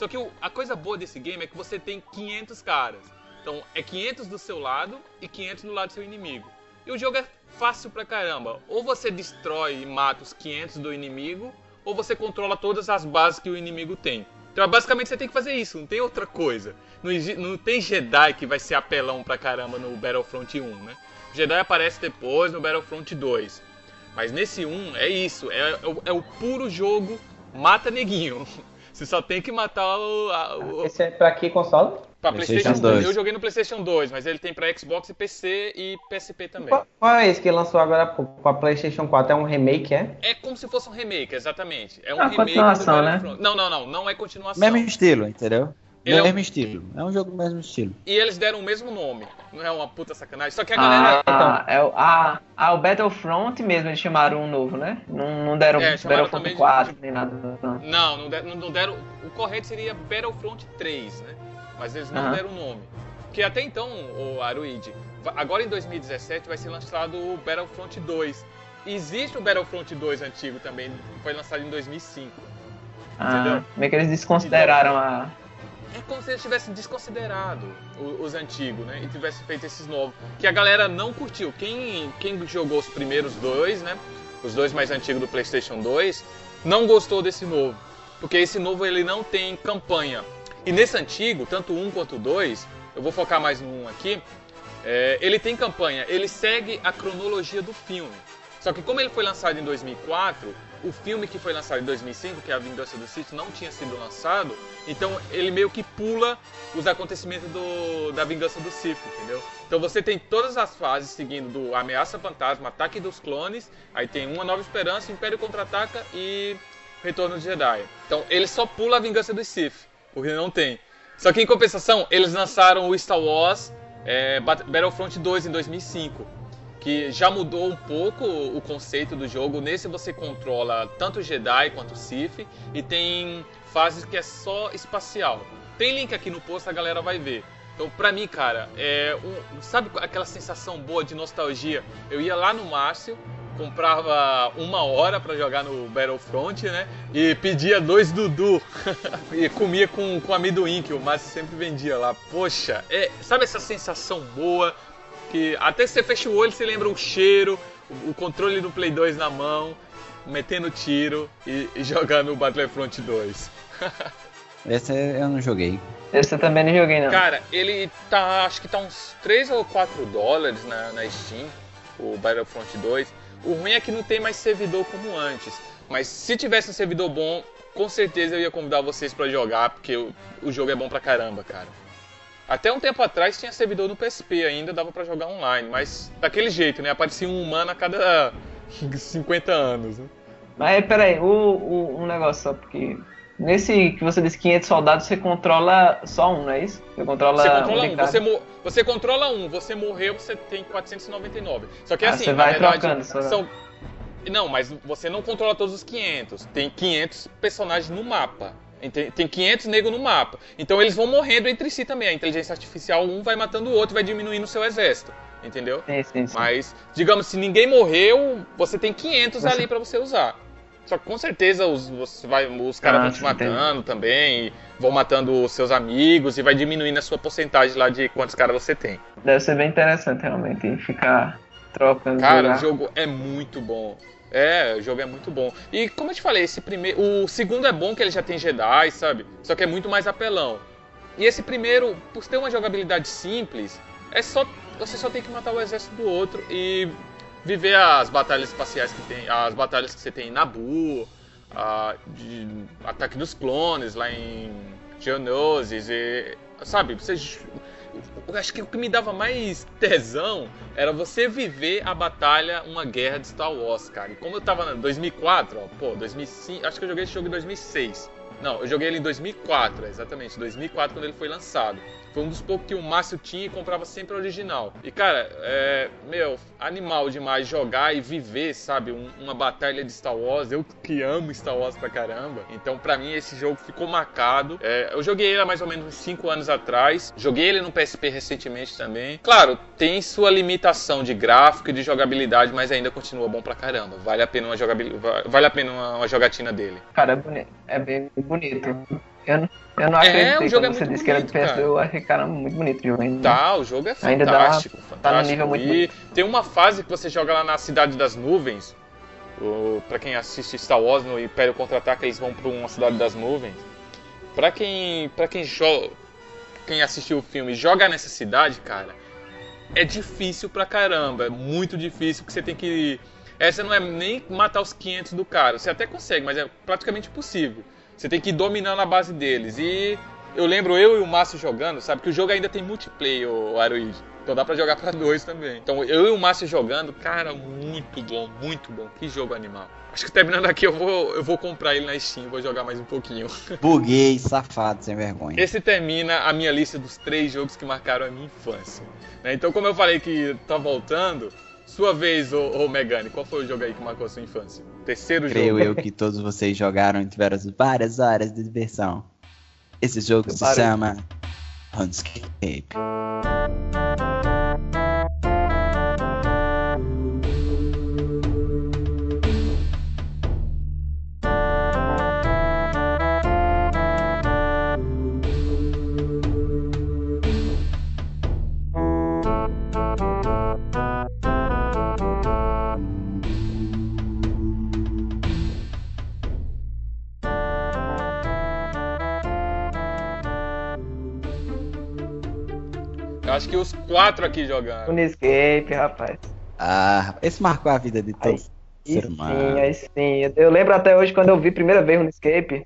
A: Só que o- a coisa boa desse game é que você tem 500 caras. Então é 500 do seu lado e 500 do lado do seu inimigo. E o jogo é fácil pra caramba. Ou você destrói e mata os 500 do inimigo, ou você controla todas as bases que o inimigo tem. Então basicamente você tem que fazer isso, não tem outra coisa. Não, não tem Jedi que vai ser apelão pra caramba no Battlefront 1, né? O Jedi aparece depois no Battlefront 2. Mas nesse 1 é isso, é, é é o puro jogo mata neguinho. Você só tem que matar o, a- o,
B: Esse é pra que console?
A: Pra
C: PlayStation
A: PlayStation 2.
C: 2.
A: Eu joguei no PlayStation 2, mas ele tem pra Xbox e PC e PSP também.
B: Qual, qual é esse que lançou agora pra PlayStation 4? É um remake, é?
A: É como se fosse um remake, exatamente. É um
D: Ah,
A: remake
D: continuação,
A: do
D: né?
A: Não, não, não, não é continuação.
C: Mesmo estilo, entendeu?
A: Ele é um-
C: mesmo estilo. É um jogo do mesmo estilo.
A: E eles deram o mesmo nome. Não é uma puta sacanagem. Só que a galera.
D: Ah, é o, ah, ah, o Battlefront mesmo, eles chamaram um novo, né? Não, não deram
A: É,
D: Battlefront
A: também de-
D: 4 nem nada. Não.
A: Não, não deram, não deram. O correto seria Battlefront 3, né? Mas eles não deram o nome. Porque até então, o Aruide, va- agora em 2017 vai ser lançado o Battlefront 2. Existe o Battlefront 2 antigo também, foi lançado em 2005.
D: Ah,
A: Entendeu?
D: meio que eles desconsideraram a.
A: É como se eles tivessem desconsiderado os antigos, né? E tivessem feito esses novos. Que a galera não curtiu. Quem, quem jogou os primeiros dois, né? Os dois mais antigos do PlayStation 2, não gostou desse novo. Porque esse novo ele não tem campanha. E nesse antigo, tanto um quanto dois, eu vou focar mais no aqui. é, ele tem campanha, ele segue a cronologia do filme. Só que como ele foi lançado em 2004, o filme que foi lançado em 2005, que é A Vingança do Sith, não tinha sido lançado, então ele meio que pula os acontecimentos do, da Vingança do Sith, entendeu? Então você tem todas as fases seguindo do Ameaça Fantasma, Ataque dos Clones, aí tem Uma Nova Esperança, Império Contra-Ataca e Retorno de Jedi. Então ele só pula a Vingança do Sith, porque não tem. Só que em compensação, eles lançaram o Star Wars é, Bat- Battlefront 2 em 2005 que já mudou um pouco o conceito do jogo. Nesse você controla tanto Jedi quanto Sith e tem fases que é só espacial. Tem link aqui no post, a galera vai ver. Então, pra mim, cara, é um, sabe aquela sensação boa de nostalgia? Eu ia lá no Márcio, comprava uma hora pra jogar no Battlefront, né? E pedia dois Dudu e comia com, com amendoim, que o Márcio sempre vendia lá. Poxa, é, sabe essa sensação boa? Que até você fecha o olho, você lembra o cheiro, o, controle do Play 2 na mão, metendo tiro e, e jogando o Battlefront 2.
C: Esse eu não joguei.
D: Esse eu também não joguei, não.
A: Cara, ele tá, acho que tá uns 3 ou 4 dólares na, na Steam, o Battlefront 2. O ruim é que não tem mais servidor como antes. Mas se tivesse um servidor bom, com certeza eu ia convidar vocês pra jogar, porque o, o jogo é bom pra caramba, cara. Até um tempo atrás tinha servidor no PSP ainda, dava pra jogar online, mas daquele jeito, né? Aparecia um humano a cada 50 anos, né?
D: Mas peraí, o, o, um negócio só, porque nesse que você disse 500 soldados, você controla só um, não é isso? Você controla,
A: Você controla um,
D: unidade.
A: você, você controla um, você morreu, você tem 499. Só que
D: Ah,
A: assim,
D: você
A: na
D: vai
A: verdade,
D: trocando só.
A: são... Não, mas você não controla todos os 500. Tem 500 personagens no mapa. Tem 500 negros no mapa. Então eles vão morrendo entre si também. A inteligência artificial, um vai matando o outro, vai diminuindo o seu exército. Entendeu?
D: Sim, sim, sim.
A: Mas, digamos, se ninguém morreu, você tem 500
D: Você-
A: ali pra você usar. Só que com certeza os, você vai, os caras
D: Ah,
A: vão te
D: sim,
A: matando também, e vão matando os seus amigos e vai diminuindo a sua porcentagem lá de quantos caras você tem.
D: Deve ser bem interessante realmente ficar trocando.
A: Cara, o jogo é muito bom. É, o jogo é muito bom. E como eu te falei, esse primeiro. O segundo é bom que ele já tem Jedi, sabe? Só que é muito mais apelão. E esse primeiro, por ter uma jogabilidade simples, é só. Você só tem que matar o exército do outro e viver as batalhas espaciais que tem. As batalhas que você tem em Nabu, a, de Ataque dos Clones, lá em Geonosis, e. Sabe, você eu acho que o que me dava mais tesão era você viver a batalha, uma guerra de Star Wars, cara. E como eu tava em 2004, ó, pô, 2005, acho que eu joguei esse jogo em 2006. Não, eu joguei ele em 2004, exatamente, 2004 quando ele foi lançado. Foi um dos poucos que o Márcio tinha e comprava sempre original. E cara, é, meu, animal demais jogar e viver, sabe, um- uma batalha de Star Wars. Eu que amo Star Wars pra caramba. Então, pra mim, esse jogo ficou marcado. É, eu joguei ele há mais ou menos uns 5 anos atrás. Joguei ele no PSP recentemente também. Claro, tem sua limitação de gráfico e de jogabilidade, mas ainda continua bom pra caramba. Vale a pena uma jogabilidade, vale a pena uma, uma jogatina dele.
D: Cara, é bonito. É bem bonito. Eu, não- eu não
A: É, o jogo
D: quando
A: é
D: você
A: muito
D: disse que era de
A: bonito,
D: PSP.
A: cara.
D: Eu achei, cara, muito bonito o jogo ainda.
A: Tá, o jogo é
D: Ainda dá-
A: fantástico,
D: tá
A: fantástico.
D: no nível muito
A: e tem uma fase que você joga lá na Cidade das Nuvens. O, pra quem assiste Star Wars no Império Contra-Ataca, eles vão pra uma Cidade das Nuvens. Pra quem, pra quem, jo- quem assistiu o filme joga nessa cidade, cara, é difícil pra caramba. É muito difícil, porque você tem que... Essa não é nem matar os 500 do cara. Você até consegue, mas é praticamente impossível. Você tem que ir dominando a base deles. E eu lembro eu e o Márcio jogando, sabe? Que o jogo ainda tem multiplayer, o Aruid. Então dá pra jogar pra dois também. Então eu e o Márcio jogando, cara, muito bom, muito bom. Que jogo animal. Acho que terminando aqui eu vou, eu vou comprar ele na Steam, vou jogar mais um pouquinho.
C: Buguei, safado, sem vergonha.
A: Esse termina a minha lista dos três jogos que marcaram a minha infância. né? Então, como eu falei que tá voltando, sua vez, ô, ô Megane, qual foi o jogo aí que marcou a sua infância? Terceiro
C: Creio
A: jogo.
C: eu que todos vocês jogaram e tiveram várias horas de diversão. Esse jogo se
D: Várias.
C: chama RuneScape.
A: Acho que os quatro aqui jogando.
D: Runescape, rapaz.
C: Ah, esse marcou a vida de todo ser
D: sim, aí sim. Eu lembro até hoje quando eu vi a primeira vez o RuneScape.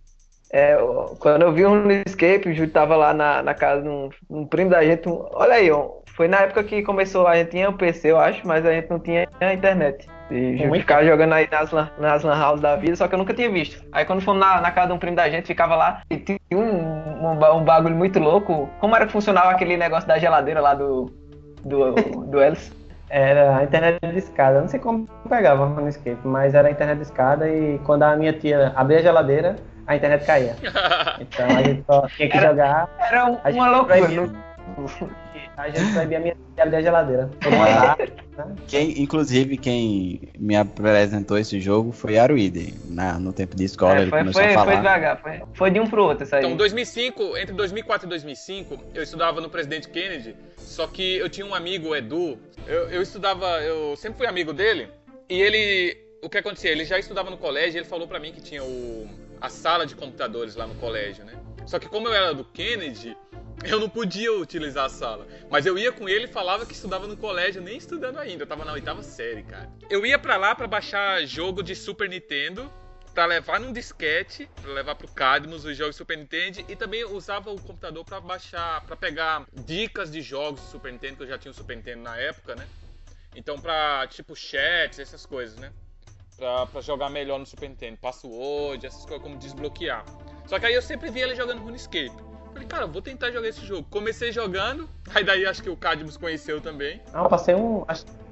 D: é, quando eu vi o RuneScape, o Júlio tava lá na, na casa de um, um primo da gente. um- olha aí, ó, foi na época que começou, a gente tinha o PC, eu acho, mas a gente não tinha a internet. E Júlio
B: Muito.
D: ficava jogando aí nas, nas lan house da vida, só que eu nunca tinha visto. Aí quando fomos na, na casa de um primo da gente, ficava lá e tinha um, um, um bagulho muito louco. Como era que funcionava aquele negócio da geladeira lá do, do, do Elis?
B: Era a internet de escada. Não sei como pegava no escape, mas era a internet de escada e quando a minha tia abria a geladeira, a internet caía. Então a gente só tinha que
D: Era-
B: jogar.
D: Era um- uma loucura.
B: proibia. A gente proibia a minha tia abrir a geladeira.
C: Quem, inclusive, quem me apresentou esse jogo foi Aruide. Na, no tempo de escola,
D: É,
C: ele
D: foi,
C: começou
D: foi,
C: a
D: foi
C: falar.
D: devagar, foi, foi de um pro outro isso aí.
A: Então, 2005, entre 2004 e 2005, eu estudava no Presidente Kennedy, só que eu tinha um amigo, o Edu, eu, eu estudava, eu sempre fui amigo dele, e ele, o que acontecia, ele já estudava no colégio, e ele falou pra mim que tinha o, a sala de computadores lá no colégio, né? Só que como eu era do Kennedy, eu não podia utilizar a sala. Mas eu ia com ele e falava que estudava no colégio, nem estudando ainda. Eu tava na oitava série, cara. Eu ia pra lá pra baixar jogo de Super Nintendo, pra levar num disquete, pra levar pro Cadmus os jogos de Super Nintendo e também usava o computador pra baixar, pra pegar dicas de jogos de Super Nintendo, que eu já tinha o Super Nintendo na época, né? Então pra, tipo, chats, essas coisas, né? Pra, pra jogar melhor no Super Nintendo, password, essas coisas como desbloquear. Só que aí eu sempre via ele jogando RuneScape. Falei, cara, vou tentar jogar esse jogo. Comecei jogando, aí daí acho que o Cadmus conheceu também.
B: Não, eu passei um.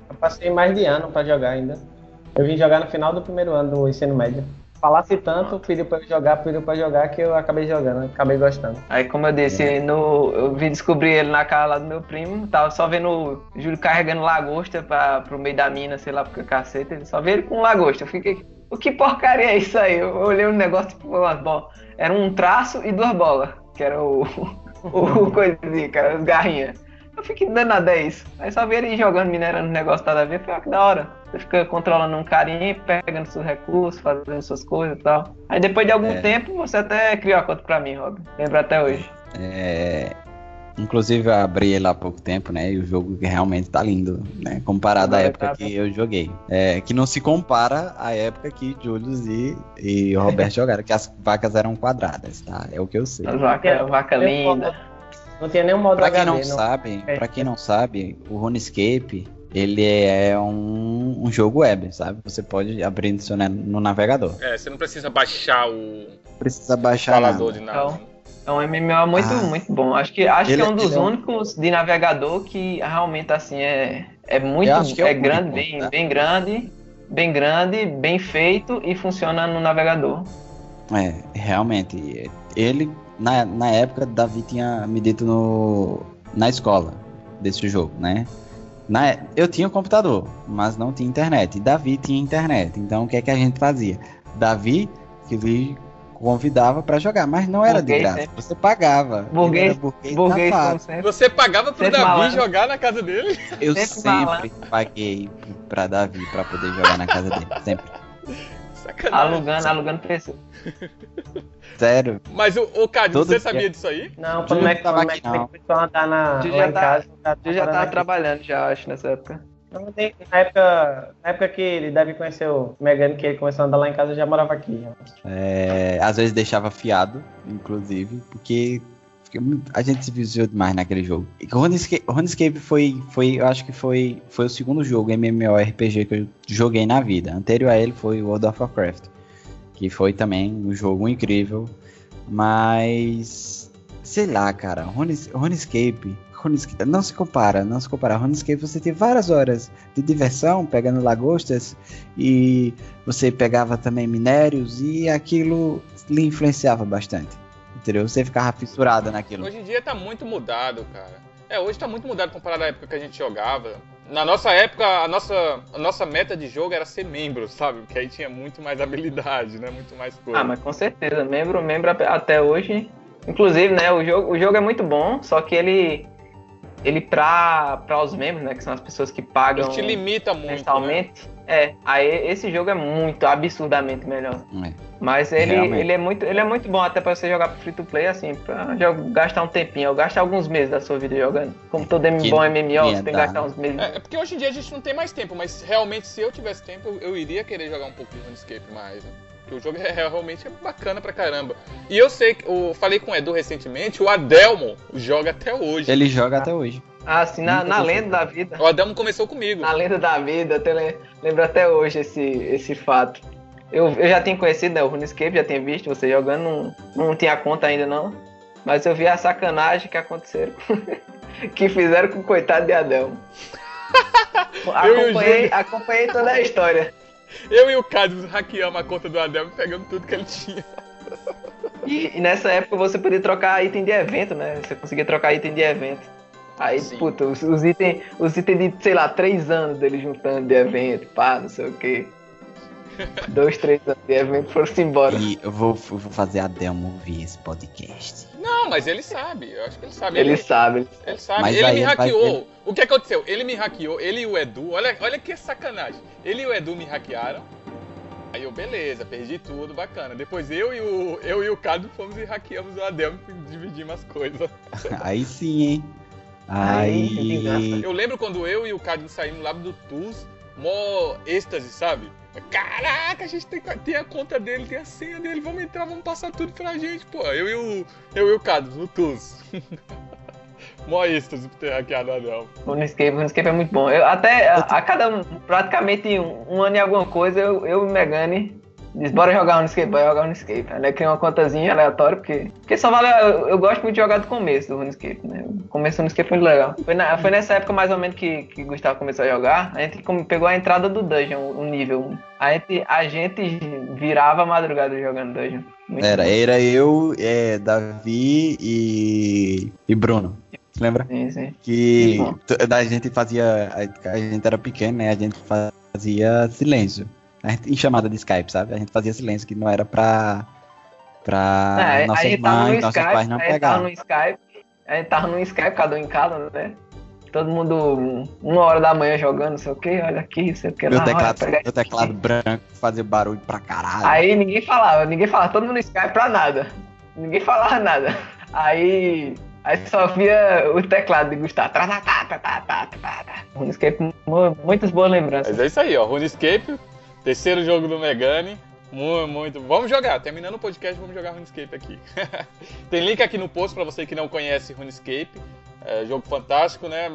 B: Eu passei mais de ano pra jogar ainda. Eu vim jogar no final do primeiro ano do ensino médio. Falasse tanto, pediu pra eu jogar, pediu pra jogar que eu acabei jogando, acabei gostando.
D: Aí, como eu disse, no, eu vim descobrir ele na casa lá do meu primo, tava só vendo o Júlio carregando lagosta pra, pro meio da mina, sei lá, porque caceta, ele só vê ele com lagosta. Eu fiquei, o que porcaria é isso aí? Eu olhei um negócio, tipo, umas bolas. Era um traço e duas bolas, que era o, o coisinha, cara, as garrinhas. Eu fiquei danado é isso. Aí só vi ele jogando, minerando o negócio, nada a ver. Falei, ah, que da hora. Você fica controlando um carinha, pegando seus recursos, fazendo suas coisas e tal. Aí depois de algum
C: É.
D: tempo, você até criou a conta pra mim, Rob. Lembro até hoje.
C: É, inclusive, eu abri ele há pouco tempo, né? E o jogo realmente tá lindo, né? Comparado à época que eu joguei. É, que não se compara à época que Julius e, e o Roberto jogaram, que as vacas eram quadradas, tá? É o que eu sei.
D: As vaca, vaca linda.
B: Não tinha nenhum modo
C: Pra quem
B: HD,
C: não
B: não.
C: sabe,
B: É.
C: para quem não sabe, o RuneScape ele é um, um jogo web, sabe? Você pode abrir no, seu, no navegador.
A: É, você não precisa baixar o
C: precisa baixar
A: falador
C: nada.
A: de nada.
D: Então, é um MMO muito,
C: Ah.
D: muito bom. Acho que, acho que
C: Ele-
D: é um dos
C: é um-
D: únicos de navegador que realmente assim é, é muito
C: é
D: é grande, bem,
C: tá?
D: bem grande, bem grande, bem feito e funciona no navegador.
C: É, realmente. Ele, na, na época, Davi tinha me dito no, na escola desse jogo, né? Na, eu tinha um computador, mas não tinha internet. E Davi tinha internet. Então o que é que a gente fazia? Davi que convidava pra jogar, mas não era
D: Burguês,
C: de graça.
D: né?
C: Você pagava.
D: Burguês-
C: burguês,
D: Burguês.
A: Você pagava pro
D: Sempre
A: Davi
D: malandro.
A: jogar na casa dele?
C: Eu
D: Sempre
C: sempre paguei pra Davi pra poder jogar na casa dele. Sempre.
A: Sacanagem.
D: Alugando, alugando pessoa.
C: Sério.
A: Mas o, o Cadmus,
C: Todo
A: você
C: dia.
A: sabia disso aí?
B: Não, quando o Mac,
C: tava
B: o
C: aqui,
B: Mac
C: não.
B: começou a andar na, lá
D: já
B: em
D: tá-
B: casa. já
D: Eu já tava
B: aqui.
D: trabalhando já, acho, nessa época.
B: Na época, na época que ele deve conhecer o Megane, que ele começou a andar lá em casa, já morava aqui.
C: É, às vezes deixava fiado, inclusive, porque a gente se viciou demais naquele jogo. E RuneScape, RuneScape foi, foi, eu acho que foi, foi o segundo jogo MMORPG que eu joguei na vida. Anterior a ele foi World of Warcraft, que foi também um jogo incrível, mas sei lá, cara, Runes- RuneScape, RuneScape não se compara, não se compara. RuneScape você tem várias horas de diversão pegando lagostas e você pegava também minérios e aquilo lhe influenciava bastante. Entendeu? Você ficava fissurado naquilo.
A: Hoje em dia tá muito mudado, cara. É, hoje tá muito mudado comparado à época que a gente jogava. Na nossa época, a nossa, a nossa meta de jogo era ser membro, sabe? Porque aí tinha muito mais habilidade, né? Muito mais coisa.
D: Ah, mas com certeza, membro, membro até hoje. Inclusive, né, o jogo, o jogo é muito bom, só que ele ele pra, pra os membros, né, que são as pessoas que pagam
A: Ele te limita muito, né?
D: mensalmente, é, aí esse jogo é muito absurdamente melhor.
C: É.
D: Mas ele,
C: Realmente.
D: ele, é muito, ele é muito bom até pra você jogar pro free to play, assim, pra jo- gastar um tempinho. Eu gasto alguns meses da sua vida jogando. Como todo
C: Que
D: bom MMO, você tem que gastar uns meses.
A: É, é porque hoje em dia a gente não tem mais tempo, mas realmente se eu tivesse tempo, eu, eu iria querer jogar um pouco de RuneScape mais, né? Porque o jogo é realmente é bacana pra caramba. E eu sei que, eu falei com o Edu recentemente, o Adelmo joga até hoje.
C: Ele joga até hoje.
D: Ah, assim, na, na lenda da vida.
A: O Adelmo começou comigo.
D: Na lenda da vida, le- lembro até hoje esse, esse fato. Eu, eu já tinha conhecido né, o RuneScape, já tinha visto você jogando, não, não tinha conta ainda não. Mas eu vi a sacanagem que aconteceram. que fizeram com o coitado de Adel.
A: Eu e o
D: acompanhei, acompanhei toda a história.
A: Eu e o Carlos hackeamos a conta do Adelmo pegando tudo que ele tinha.
D: E, e nessa época você podia trocar item de evento, né? Você conseguia trocar item de evento. Aí,
A: Sim.
D: puta, os, os itens os itens de, sei lá, três anos dele juntando de evento, pá, não sei o quê. Dois, três anos de evento foram-se embora.
C: E eu vou, eu vou fazer a Delmo ouvir esse podcast.
A: Não, mas ele sabe, eu acho que ele sabe.
D: Ele sabe.
A: Ele sabe,
C: Mas
A: ele me
C: ele
A: hackeou. O que aconteceu? Ele me hackeou, ele e o Edu, olha, olha que sacanagem. Ele e o Edu me hackearam. Aí eu, beleza, perdi tudo, bacana. Depois eu e o, eu e o Cado fomos e hackeamos o Adelmo e dividimos as coisas.
C: Aí sim, hein?
D: Aí.
A: Eu lembro quando eu e o Cado saímos lá do TUS, mó êxtase, sabe? Caraca, a gente tem, tem a conta dele, tem a senha dele, vamos entrar, vamos passar tudo pra gente, pô. Eu e o, eu e o Cado no TUS. mó êxtase por ter hackeado o Adelmo.
D: O RuneScape, o RuneScape é muito bom. Eu, até a, a cada praticamente um, um ano e alguma coisa, eu, eu e o Megane diz, bora jogar RuneScape, bora jogar RuneScape. Aí né, cria uma contazinha aleatória, porque, porque só vale. Eu, eu gosto muito de jogar do começo do RuneScape, né? O começo do RuneScape foi muito legal. Foi, na- foi nessa época mais ou menos que, que Gustavo começou a jogar, a gente pegou a entrada do Dungeon, o nível 1. A gente, a gente virava a madrugada jogando Dungeon. Muito
C: Era, era eu, é, Davi e, e Bruno. Você lembra?
D: Sim, sim.
C: Que a gente fazia. A, a gente era pequeno, né? A gente fazia silêncio. Gente, em chamada de Skype, sabe? A gente fazia silêncio, que não era pra. pra
D: É,
C: nossas
D: a gente tava no
C: mães, nossos
D: Skype,
C: pais não
D: a gente tava no Skype, a gente tava no Skype, cada um em casa, né? Todo mundo um- uma hora da manhã jogando, não sei o que, olha aqui, não sei o que
C: Meu
D: lá.
C: teclado,
D: olha,
C: meu teclado branco fazia barulho pra caralho.
D: Aí ninguém falava, ninguém falava, todo mundo no Skype pra nada. Ninguém falava nada. Aí. Aí só via o teclado de Gustavo. Tá, tá, tá, tá, tá, tá, tá, tá. RuneScape, mu- muitas boas lembranças.
A: Mas é isso aí, ó. RuneScape, terceiro jogo do Megane. Muito, muito. Vamos jogar. Terminando o podcast, vamos jogar RuneScape aqui. Tem link aqui no post pra você que não conhece RuneScape. É, jogo fantástico, né?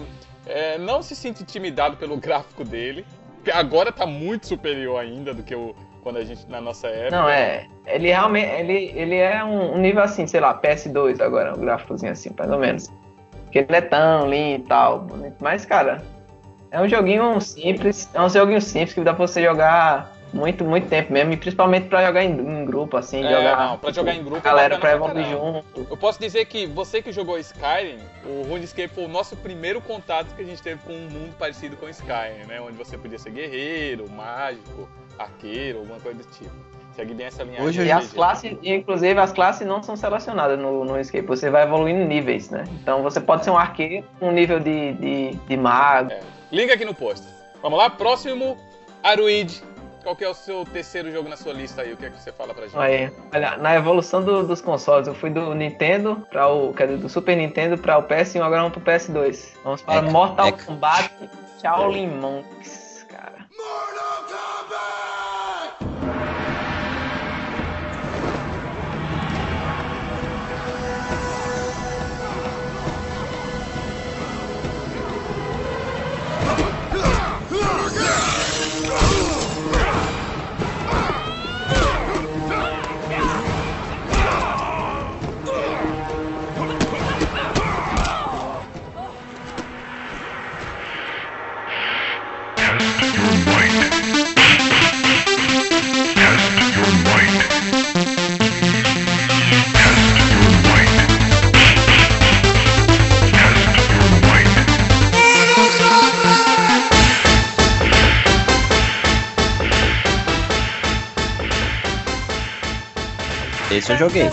A: É, não se sinta intimidado pelo gráfico dele. Agora tá muito superior ainda do que o, quando a gente na nossa época.
D: Não, é. Ele realmente. Ele, ele é um, nível assim, sei lá, PS2 agora, um gráficozinho assim, mais ou menos. Porque ele é tão lindo e tal. bonito. Mas, cara, é um joguinho simples. É um joguinho simples que dá pra você jogar muito, muito tempo mesmo. E principalmente pra jogar em, em grupo, assim.
A: É,
D: jogar,
A: não, pra jogar em grupo é
D: galera pra evoluir junto.
A: Eu posso dizer que você que jogou Skyrim, o RuneScape foi o nosso primeiro contato que a gente teve com um mundo parecido com Skyrim, né? Onde você podia ser guerreiro, mágico, arqueiro, alguma coisa do tipo. Segue bem essa linha.
C: Hoje
D: E as classes, e, inclusive, as classes não são selecionadas no, no escape. Você vai evoluindo níveis, né? Então você pode ser um arqueiro com um nível de, de, de mago.
A: É. Link aqui no post. Vamos lá, próximo, Aruid. Qual que é o seu terceiro jogo na sua lista aí? O que é que você fala pra gente?
D: Aí, olha, na evolução do- dos consoles, eu fui do Nintendo para o. Quer dizer, do Super Nintendo para o PS1, agora vamos pro PS2. Vamos para
C: É,
D: Mortal
C: é.
D: Kombat Shaolin Monks, cara.
E: Test Look!
C: Esse eu joguei.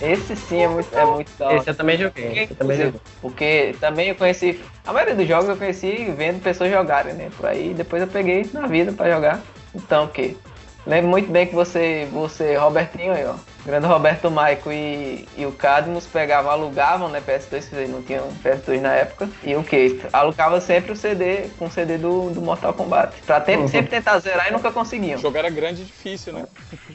D: Esse sim é muito, é muito da.
B: Esse eu também joguei. esse eu também joguei.
D: Porque também eu conheci. A maioria dos jogos eu conheci vendo pessoas jogarem, né? Por aí, depois eu peguei na vida pra jogar. Então, o quê? Lembro muito bem que você, você Robertinho aí, ó. O grande Roberto Maico e, e o Cadmus pegavam, alugavam, né? PS2, que não tinham PS2 na época. E o que? Alugava sempre o CD com o CD do, do Mortal Kombat. Pra ter-
B: Uhum.
D: sempre tentar zerar e nunca
A: O
D: conseguiam.
A: jogo era grande e difícil, né?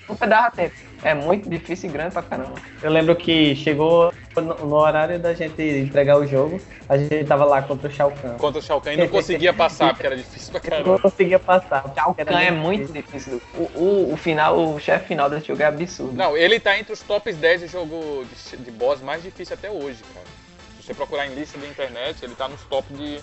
D: Nunca dava tempo. É muito difícil e grande pra caramba.
B: Eu lembro que chegou no, no horário da gente entregar o jogo, a gente tava lá contra o Shao Kahn.
A: Contra o Shao Kahn e não conseguia passar, porque era difícil pra
B: Não
A: caramba.
B: conseguia passar.
D: Shao
B: Era
D: Kahn é
B: muito
D: difícil. O, o, o final, o chefe final desse jogo é absurdo.
A: Não, ele tá entre os tops 10 de jogo de, de boss mais difícil até hoje, cara. Se você procurar em lista da internet, ele tá nos tops de.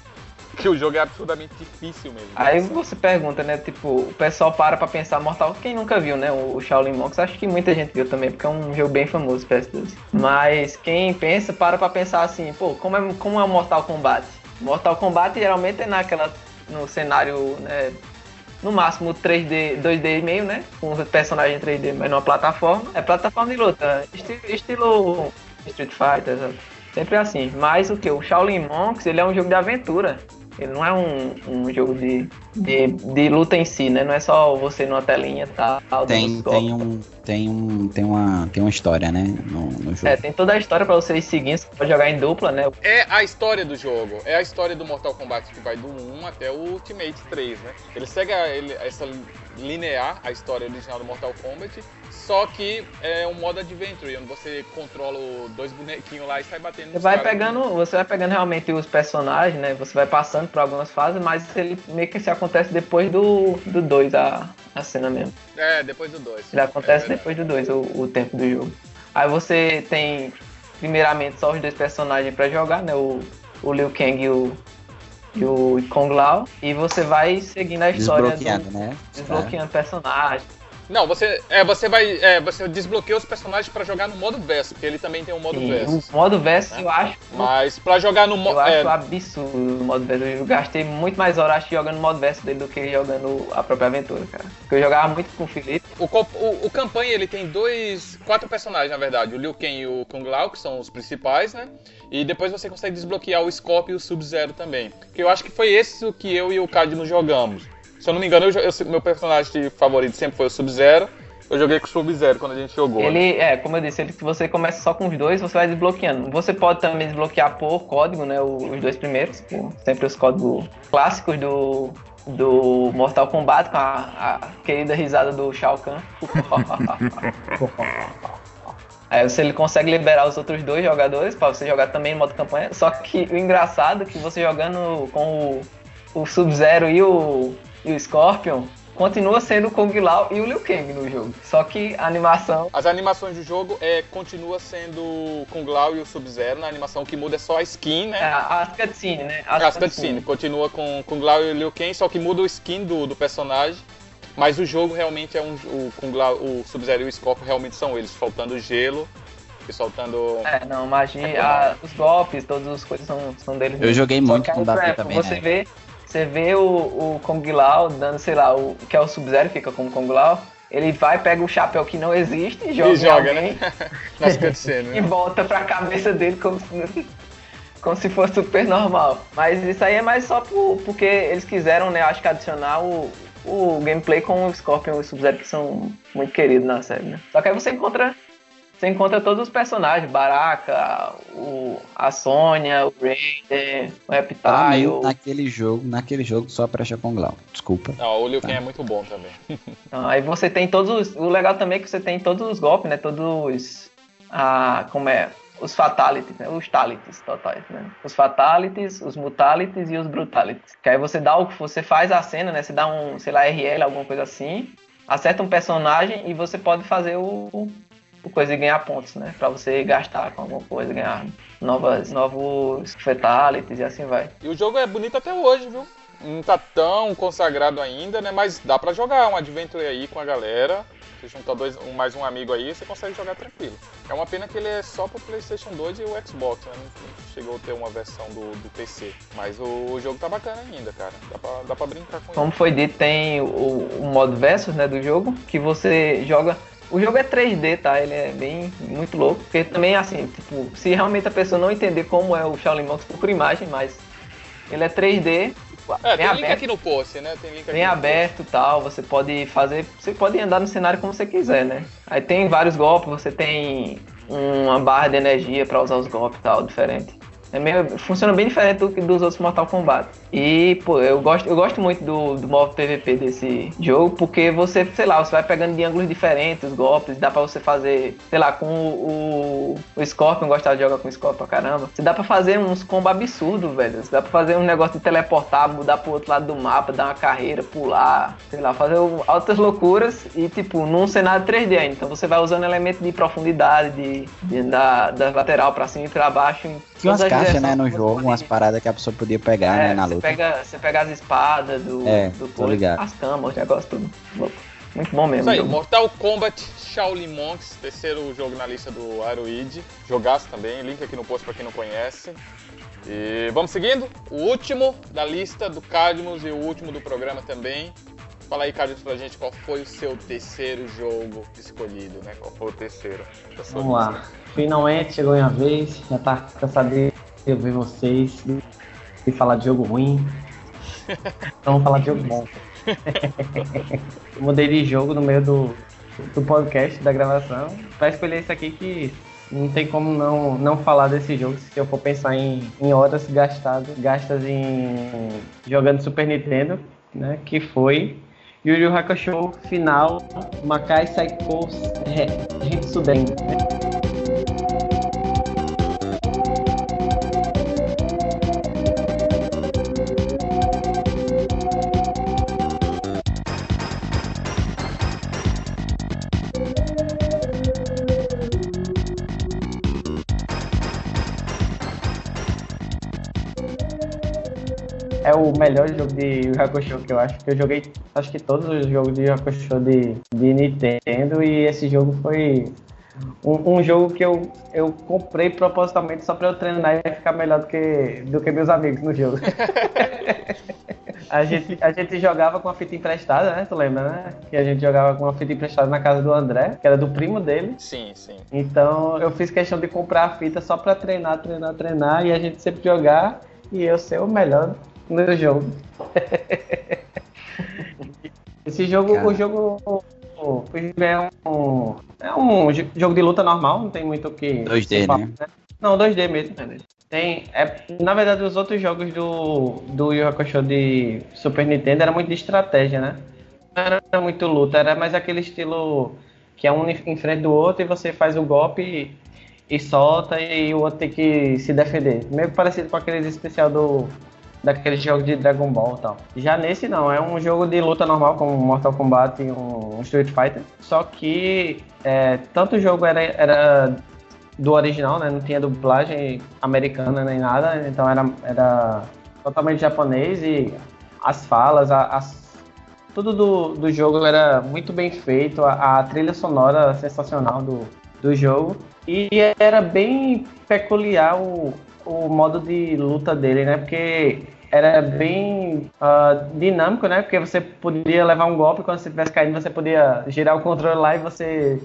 A: Que o jogo é absurdamente difícil mesmo.
D: Aí você pergunta, né? Tipo, o pessoal para pra pensar Mortal Quem nunca viu, né? O Shaolin Monks, acho que muita gente viu também, porque é um jogo bem famoso, PS2. Mas quem pensa, para pra pensar assim, pô, como é, como é o Mortal Kombat? Mortal Kombat geralmente é naquela. no cenário, né? No máximo 3D, 2D e meio, né? Com os personagens 3D, mas numa plataforma. É plataforma de luta. Estilo, estilo Street Fighter, sabe? sempre assim. Mas o que? O Shaolin Monks, ele é um jogo de aventura. Ele não é um, um jogo de, de, de luta em si, né? Não é só você numa telinha e tal. dando
C: Tem, tem, um, tem, um, tem, uma, tem uma história, né? No, no jogo.
D: É, tem toda a história pra você ir seguindo. Você pode jogar em dupla, né?
A: É a história do jogo, é a história do Mortal Kombat que vai do 1 até o Ultimate 3, né? Ele segue a- ele- essa linear, a história original do Mortal Kombat, só que é um modo adventure, onde você controla dois bonequinhos lá e sai batendo
D: Você vai pegando, você vai pegando realmente os personagens, né? Você vai passando por algumas fases, mas ele meio que se acontece depois do 2, a, a cena mesmo.
A: É, depois do 2.
D: Ele acontece depois do 2, o, o tempo do jogo. Aí você tem, primeiramente, só os dois personagens pra jogar, né? O, o Liu Kang e o, e o Kung Lao. E você vai seguindo a história
C: Desbloqueado,
D: do,
C: né?
D: desbloqueando personagens.
A: Não, você, é, você vai, é, você desbloqueia os personagens pra jogar no modo verso, porque ele também tem um modo
D: E
A: verso.
D: o modo verso eu acho
A: Mas pra jogar no
D: Eu
A: modo.
D: acho
A: É,
D: absurdo o modo verso. Eu gastei muito mais horas acho, jogando o modo verso dele do que jogando a própria aventura, cara. Porque eu jogava muito com o Felipe.
A: o, o, o campanha ele tem dois. quatro personagens, na verdade. O Liu Kang e o Kung Lao, que são os principais, né? E depois você consegue desbloquear o Scorpion e o Sub-Zero também. Que eu acho que foi esse que eu e o Cadmo jogamos. Se eu não me engano, eu, eu- meu personagem favorito sempre foi o Sub-Zero. Eu joguei com o Sub-Zero quando a gente jogou. né?
D: Ele, é, como eu disse, ele, você começa só com os dois, você vai desbloqueando. Você pode também desbloquear por código, né? Os dois primeiros. sempre os códigos clássicos do, do Mortal Kombat, com a, a querida risada do Shao Kahn. Aí você ele consegue liberar os outros dois jogadores pra você jogar também no modo campanha. Só que o engraçado é que você jogando com o, o Sub-Zero e o, e o Scorpion, continua sendo o Kung Lao e o Liu Kang no jogo. Só que a animação.
A: As animações do jogo é, continua sendo o Kung Lao e o Sub-Zero. Na animação que muda é só a skin, né?
D: É, as cutscenes, né?
A: As cutscenes. Continua com Kung Lao e o Liu Kang, só que muda o skin do, do personagem. Mas o jogo realmente é um. O Kung Lao, o Sub-Zero e o Scorpion realmente são eles, soltando gelo e soltando.
D: É, não, magia, a- os golpes, todas as coisas são, são deles.
C: Eu joguei muito com o Davi
D: exemplo,
C: também,
D: Você
C: né?
D: vê, você vê o, o Kung Lao dando, sei lá, o que é o Sub-Zero, fica como Kung Lao. Ele vai, pega o chapéu que não existe e joga,
A: e joga,
D: alguém
A: né? Nas cutscenes.
D: e
A: né?
D: volta pra cabeça dele como se, como se fosse super normal. Mas isso aí é mais só por- porque eles quiseram, né, acho que adicionar o, o gameplay com o Scorpion e o Sub-Zero, que são muito queridos na série, né? Só que aí você encontra. Você encontra todos os personagens, Baraka, o, a Sônia, o Raiden, o Reptile.
C: mim, naquele jogo, naquele jogo só presta com Glau. Desculpa.
A: Não, o Liu Kang é muito bom também.
D: Então, aí você tem todos os. O legal também é que você tem todos os golpes, né? Todos os. Ah, como é? Os fatalities, né? Os talities totais, né? Os fatalities, os mutalities e os brutalities. Que aí você dá o você faz a cena, né? Você dá um, sei lá, RL, alguma coisa assim, acerta um personagem e você pode fazer o, o coisa e ganhar pontos, né? Pra você gastar com alguma coisa, ganhar novas, novos fatalities e assim vai.
A: E o jogo é bonito até hoje, viu? Não tá tão consagrado ainda, né? Mas dá pra jogar um adventure aí com a galera. Você junta dois, um, mais um amigo aí, você consegue jogar tranquilo. É uma pena que ele é só pro PlayStation 2 e o Xbox, né? Não, chegou a ter uma versão do, do PC. Mas o, o jogo tá bacana ainda, cara. Dá pra, dá pra brincar com
D: Como
A: ele.
D: foi dito, tem o, o modo versus né, do jogo, que você joga O jogo é 3D, tá? Ele é bem muito louco, porque também assim, tipo, se realmente a pessoa não entender como é o Shaolin Monks por imagem, mas ele é 3D,
A: É,
D: bem
A: tem link
D: aberto,
A: aqui no post, né? Tem link aqui
D: bem aberto e tal, você pode fazer, você pode andar no cenário como você quiser, né? Aí tem vários golpes, você tem uma barra de energia pra usar os golpes e tal, diferente. É meio, funciona bem diferente do dos outros Mortal Kombat. E, pô, eu gosto, eu gosto muito do, do modo PVP desse jogo, porque você, sei lá, você vai pegando de ângulos diferentes os golpes, dá pra você fazer, sei lá, com o, o, o Scorpion, gostava de jogar com o Scorpion pra caramba. Você dá pra fazer uns combos absurdos, velho. Você dá pra fazer um negócio de teleportar, mudar pro outro lado do mapa, dar uma carreira, pular, sei lá, fazer altas loucuras e, tipo, num cenário 3D ainda. Então você vai usando elementos de profundidade, de, de da, da lateral pra cima e pra baixo.
C: Tinha umas caixas, né, no jogo, umas paradas que a pessoa podia pegar, né,
D: É,
C: na
D: você
C: luta.
D: pega, você pega as espadas do,
C: É,
D: do
C: tô
D: coisa,
C: ligado.
D: as camas, os negócios tudo. Louco. Muito bom mesmo.
A: Isso aí,
D: o jogo.
A: Mortal Kombat Shaolin Monks, terceiro jogo na lista do Aeroid. Jogaço também, link aqui no post pra quem não conhece. E vamos seguindo. O último da lista do Cadmus e o último do programa também. Fala aí, Cadmus, pra gente qual foi o seu terceiro jogo escolhido, né? Qual foi o terceiro?
B: Vamos lá. Finalmente chegou minha vez. Já tá cansado de ver vocês e falar de jogo ruim. Então vamos falar de jogo bom. Mudei de jogo no meio do, do podcast, da gravação, pra escolher esse aqui que não tem como não, não falar desse jogo se eu for pensar em, em horas gastadas, gastas em jogando Super Nintendo, né? Que foi Yu Yu Hakusho Final Makai Psycho Hitsuden. É melhor jogo de Yu Hakusho que eu acho que eu joguei, acho que todos os jogos de Yu Yu Hakusho de, de Nintendo e esse jogo foi um, um jogo que eu, eu comprei propositalmente só pra eu treinar e ficar melhor do que, do que meus amigos no jogo. a, gente, a gente jogava com a fita emprestada, né? Tu lembra, né? Que a gente jogava com a fita emprestada na casa do André, que era do primo dele.
A: Sim, sim.
B: Então eu fiz questão de comprar a fita só pra treinar, treinar, treinar e a gente sempre jogar e eu ser o melhor no jogo. Esse jogo,
C: Cara.
B: o jogo, o jogo é um, é um jo- jogo de luta normal, não tem muito o que.
C: 2D,
B: falar,
C: né?
B: Não, 2D mesmo. Tem, é, na verdade, os outros jogos do, do Yu Hakusho de Super Nintendo era muito de estratégia, né? Não era muito luta, era mais aquele estilo que é um em frente do outro e você faz o golpe e, e solta e o outro tem que se defender. Meio parecido com aqueles especial do daquele jogo de Dragon Ball e tal. Já nesse não, é um jogo de luta normal como Mortal Kombat e um, Street Fighter. Só que é, tanto o jogo era, era do original, né? Não tinha dublagem americana nem nada, então era, era totalmente japonês e as falas, a- as, tudo do, do jogo era muito bem feito, a, a trilha sonora sensacional do, do jogo e era bem peculiar o, o modo de luta dele, né? Porque era bem ah, dinâmico, né? Porque você podia levar um golpe quando você estivesse caindo, você podia girar o controle lá e você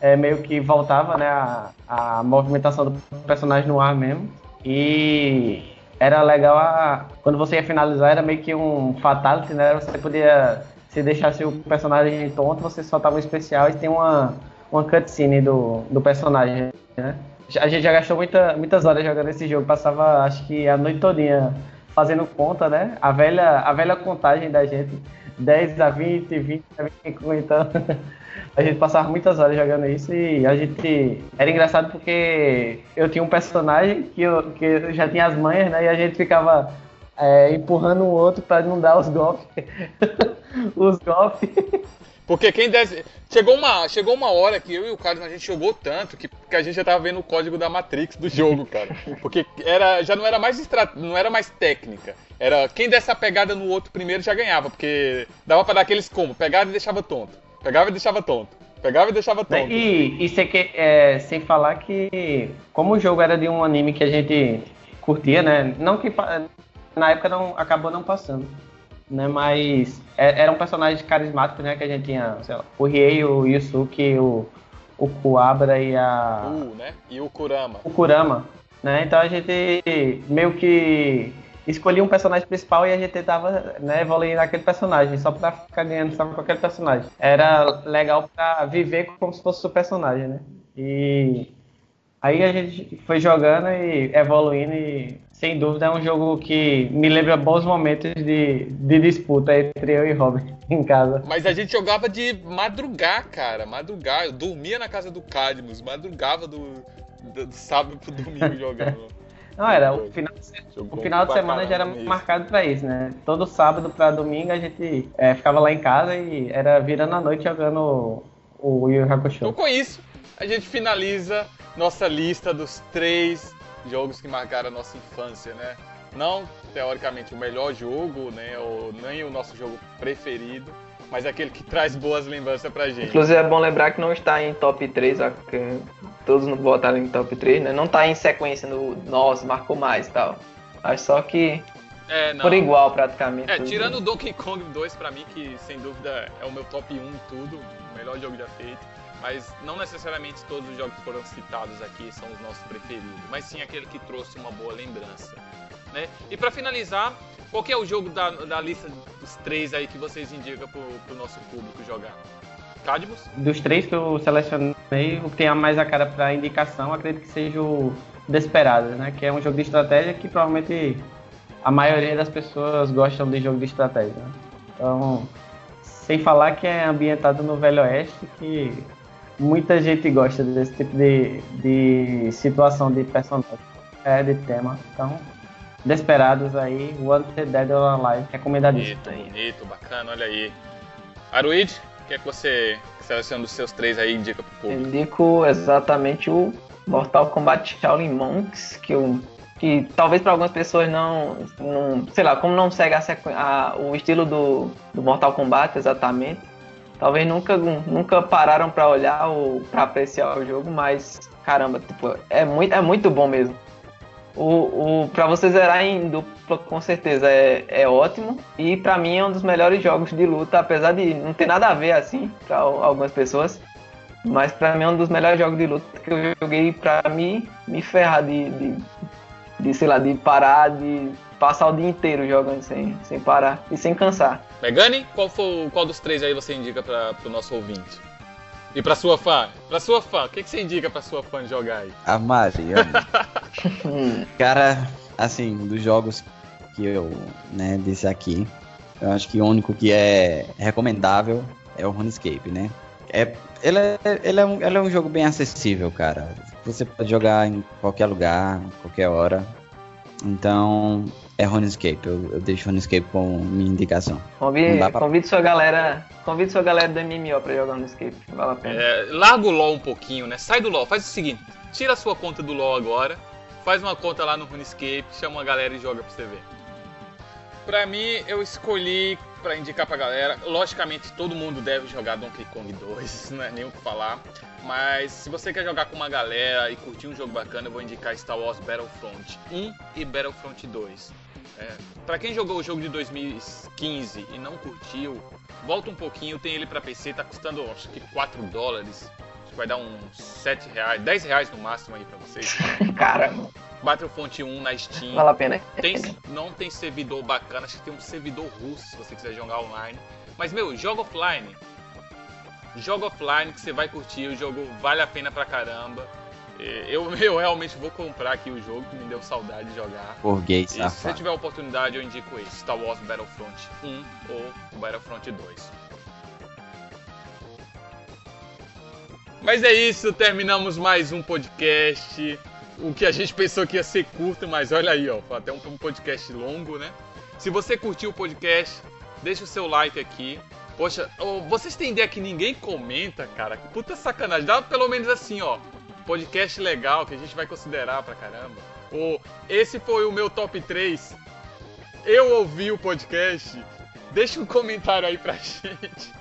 B: é, meio que voltava, né? A, a movimentação do personagem no ar mesmo. E era legal a, quando você ia finalizar, era meio que um fatality, né? Você podia, se deixasse o personagem tonto, você soltava um especial e tem uma, uma cutscene do, do personagem, né? A gente já gastou muita, muitas horas jogando esse jogo, passava acho que a noite todinha fazendo conta, né? A velha, a velha contagem da gente, 10 a 20, 20 a 25, então a gente passava muitas horas jogando isso e a gente. Era engraçado porque eu tinha um personagem que eu, que eu já tinha as manhas, né? E a gente ficava é, empurrando o outro pra não dar os golpes. os golpes.
A: Porque quem desse. Chegou uma, chegou uma hora que eu e o Carlos a gente jogou tanto que, que a gente já tava vendo o código da Matrix do jogo, cara. Porque era, já não era mais estra... não era mais técnica. Era quem desse a pegada no outro primeiro já ganhava, porque dava pra dar aqueles como, pegava e deixava tonto. Pegava e deixava tonto. Pegava e deixava tonto.
B: E, e sem, que- é, sem falar que, como o jogo era de um anime que a gente curtia, né? Não que na época não acabou não passando. Né? Mas é- eram personagens carismáticos, né? Que a gente tinha, sei lá, o Riei, o Yusuke, o, o Kuabra e a.
A: U, né? E o Kurama.
B: o Kurama, né? Então a gente meio que escolhia um personagem principal e a gente tentava né, evoluir naquele personagem, só pra ficar ganhando só com aquele personagem. Era legal pra viver como se fosse o personagem, né? E aí a gente foi jogando e evoluindo e sem dúvida é um jogo que me lembra bons momentos de, de disputa entre eu e Robert em casa.
A: Mas a gente jogava de madrugar, cara. Madrugar. Eu dormia na casa do Cadmus, madrugava do, do, do sábado pro domingo jogando.
B: Não, era o final O final de semana já era marcado pra isso, né? Todo sábado pra domingo a gente é, ficava lá em casa e era virando a noite jogando o Yu Yu
A: Então
B: Hakusho.
A: com isso, a gente finaliza nossa lista dos três jogos que marcaram a nossa infância, né? Não, teoricamente, o melhor jogo, né? Ou nem o nosso jogo preferido, mas aquele que traz boas lembranças pra gente.
D: Inclusive é bom lembrar que não está em top 3, ó, que todos não votaram em top 3, né? Não tá em sequência no nossa, marcou mais e tal. Acho só que
A: É, não.
D: por igual praticamente.
A: É,
D: tudo.
A: tirando o Donkey Kong 2 pra mim, que sem dúvida é o meu top 1 em tudo, o melhor jogo já feito. Mas não necessariamente todos os jogos que foram citados aqui são os nossos preferidos, mas sim aquele que trouxe uma boa lembrança. Né? E pra finalizar, qual é o jogo da, da lista dos três aí que vocês indicam pro, pro nosso público jogar? Cadmus?
B: Dos três que eu selecionei, o que tem a mais a cara pra indicação, acredito que seja o Desperados, né? Que é um jogo de estratégia que provavelmente a maioria das pessoas gostam de jogo de estratégia. né? Então, sem falar que é ambientado no Velho Oeste, que muita gente gosta desse tipo de, de situação de personagem, é, de tema. Então, Desperados aí, Wanted Dead or Alive, recomendadíssimo.
A: Bonito, bonito, bacana, olha aí. Aruid, o que é que você seleciona dos seus três aí e indica pro público?
D: indico exatamente o Mortal Kombat Shaolin Monks, que, eu, que talvez para algumas pessoas não, não. Sei lá, como não segue a a- o estilo do, do Mortal Kombat exatamente, talvez nunca, nunca pararam para olhar ou para apreciar o jogo, mas caramba, tipo, é muito, é muito bom mesmo. O, o, pra você zerar em dupla, com certeza é, é ótimo. E pra mim é um dos melhores jogos de luta, apesar de não ter nada a ver assim, pra algumas pessoas. Mas pra mim é um dos melhores jogos de luta que eu joguei pra me, me ferrar de, de, de, sei lá, de parar, de passar o dia inteiro jogando sem, sem parar e sem cansar.
A: Megane, qual, foi, qual dos três aí você indica para pro nosso ouvinte? E pra sua fã? Pra sua fã, o que, que você indica pra sua fã jogar aí?
C: A Mariana.
D: Hum,
C: Cara, assim, dos jogos que eu né, disse aqui, eu acho que o único que é recomendável é o RuneScape, né? É, ele, é, ele, é um, ele é um jogo bem acessível, cara. Você pode jogar em qualquer lugar, qualquer hora. Então, é RuneScape. Eu, eu deixo RuneScape como minha indicação.
D: Convide,
C: pra-
D: convide sua galera. Convide sua galera do MMO pra jogar no Escape. Vale a pena.
A: É, larga o LoL um pouquinho, né? Sai do LoL, faz o seguinte: tira a sua conta do LoL agora, faz uma conta lá no RuneScape, chama uma galera e joga pra você ver. Pra mim, eu escolhi pra indicar pra galera. Logicamente, todo mundo deve jogar Donkey Kong 2, não é nem o que falar. Mas se você quer jogar com uma galera e curtir um jogo bacana, eu vou indicar Star Wars Battlefront 1 e Battlefront 2. É, para quem jogou o jogo de 2015 e não curtiu, volta um pouquinho, tem ele pra PC, tá custando acho que 4 dólares. Acho que vai dar uns 7 reais, 10 reais no máximo aí pra vocês.
D: Caramba,
A: Battlefront 1 na Steam.
D: vale a pena.
A: Tem, não tem servidor bacana, acho que tem um servidor russo se você quiser jogar online. Mas, meu, joga offline. Joga offline que você vai curtir, o jogo vale a pena pra caramba. É, Eu, eu realmente vou comprar aqui o jogo, que me deu saudade de jogar.
C: Por gay
A: E se você tiver a oportunidade, eu indico esse, Star Wars Battlefront 1 ou Battlefront 2. Mas é isso, terminamos mais um podcast. O que a gente pensou que ia ser curto, mas olha aí, ó, foi até um podcast longo, né? Se você curtiu o podcast, deixa o seu like aqui. Poxa, vocês têm ideia que ninguém comenta, cara? Que puta sacanagem. Dá pelo menos assim, ó. Podcast legal que a gente vai considerar pra caramba. Ou esse foi o meu top 3. Eu ouvi o podcast. Deixa um comentário aí pra gente.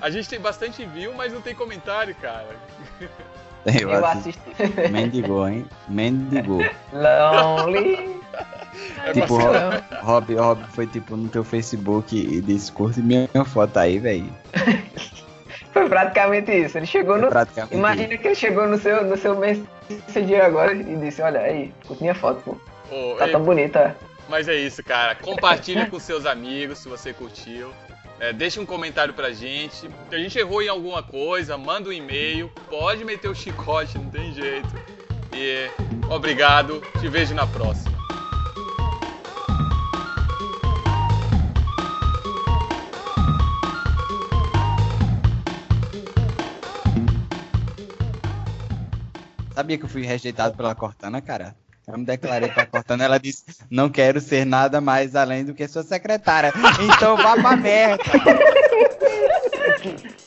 A: A gente tem bastante view, mas não tem comentário, cara.
C: Eu
D: Eu
C: assisti.
D: assisti.
C: Mendigou, hein? Mendigou.
D: Lonely.
A: É
C: Tipo. Rob, Rob, Rob foi tipo no teu Facebook e disse, curte minha foto aí, velho.
D: Foi praticamente isso. Ele chegou no.
C: Praticamente
D: Imagina que ele chegou no seu, no seu Messenger agora e disse, olha aí, minha foto, pô.
A: Ô,
D: Tá
A: ei,
D: tão bonita.
A: Mas é isso, cara. Compartilha com seus amigos se você curtiu. É, deixa um comentário pra gente. Se a gente errou em alguma coisa, manda um e-mail. Pode meter o chicote, não tem jeito. E obrigado. Te vejo na próxima.
C: Sabia que eu fui rejeitado pela Cortana, cara? Eu me declarei pra Cortana, ela disse, não quero ser nada mais além do que sua secretária. Então vá pra merda.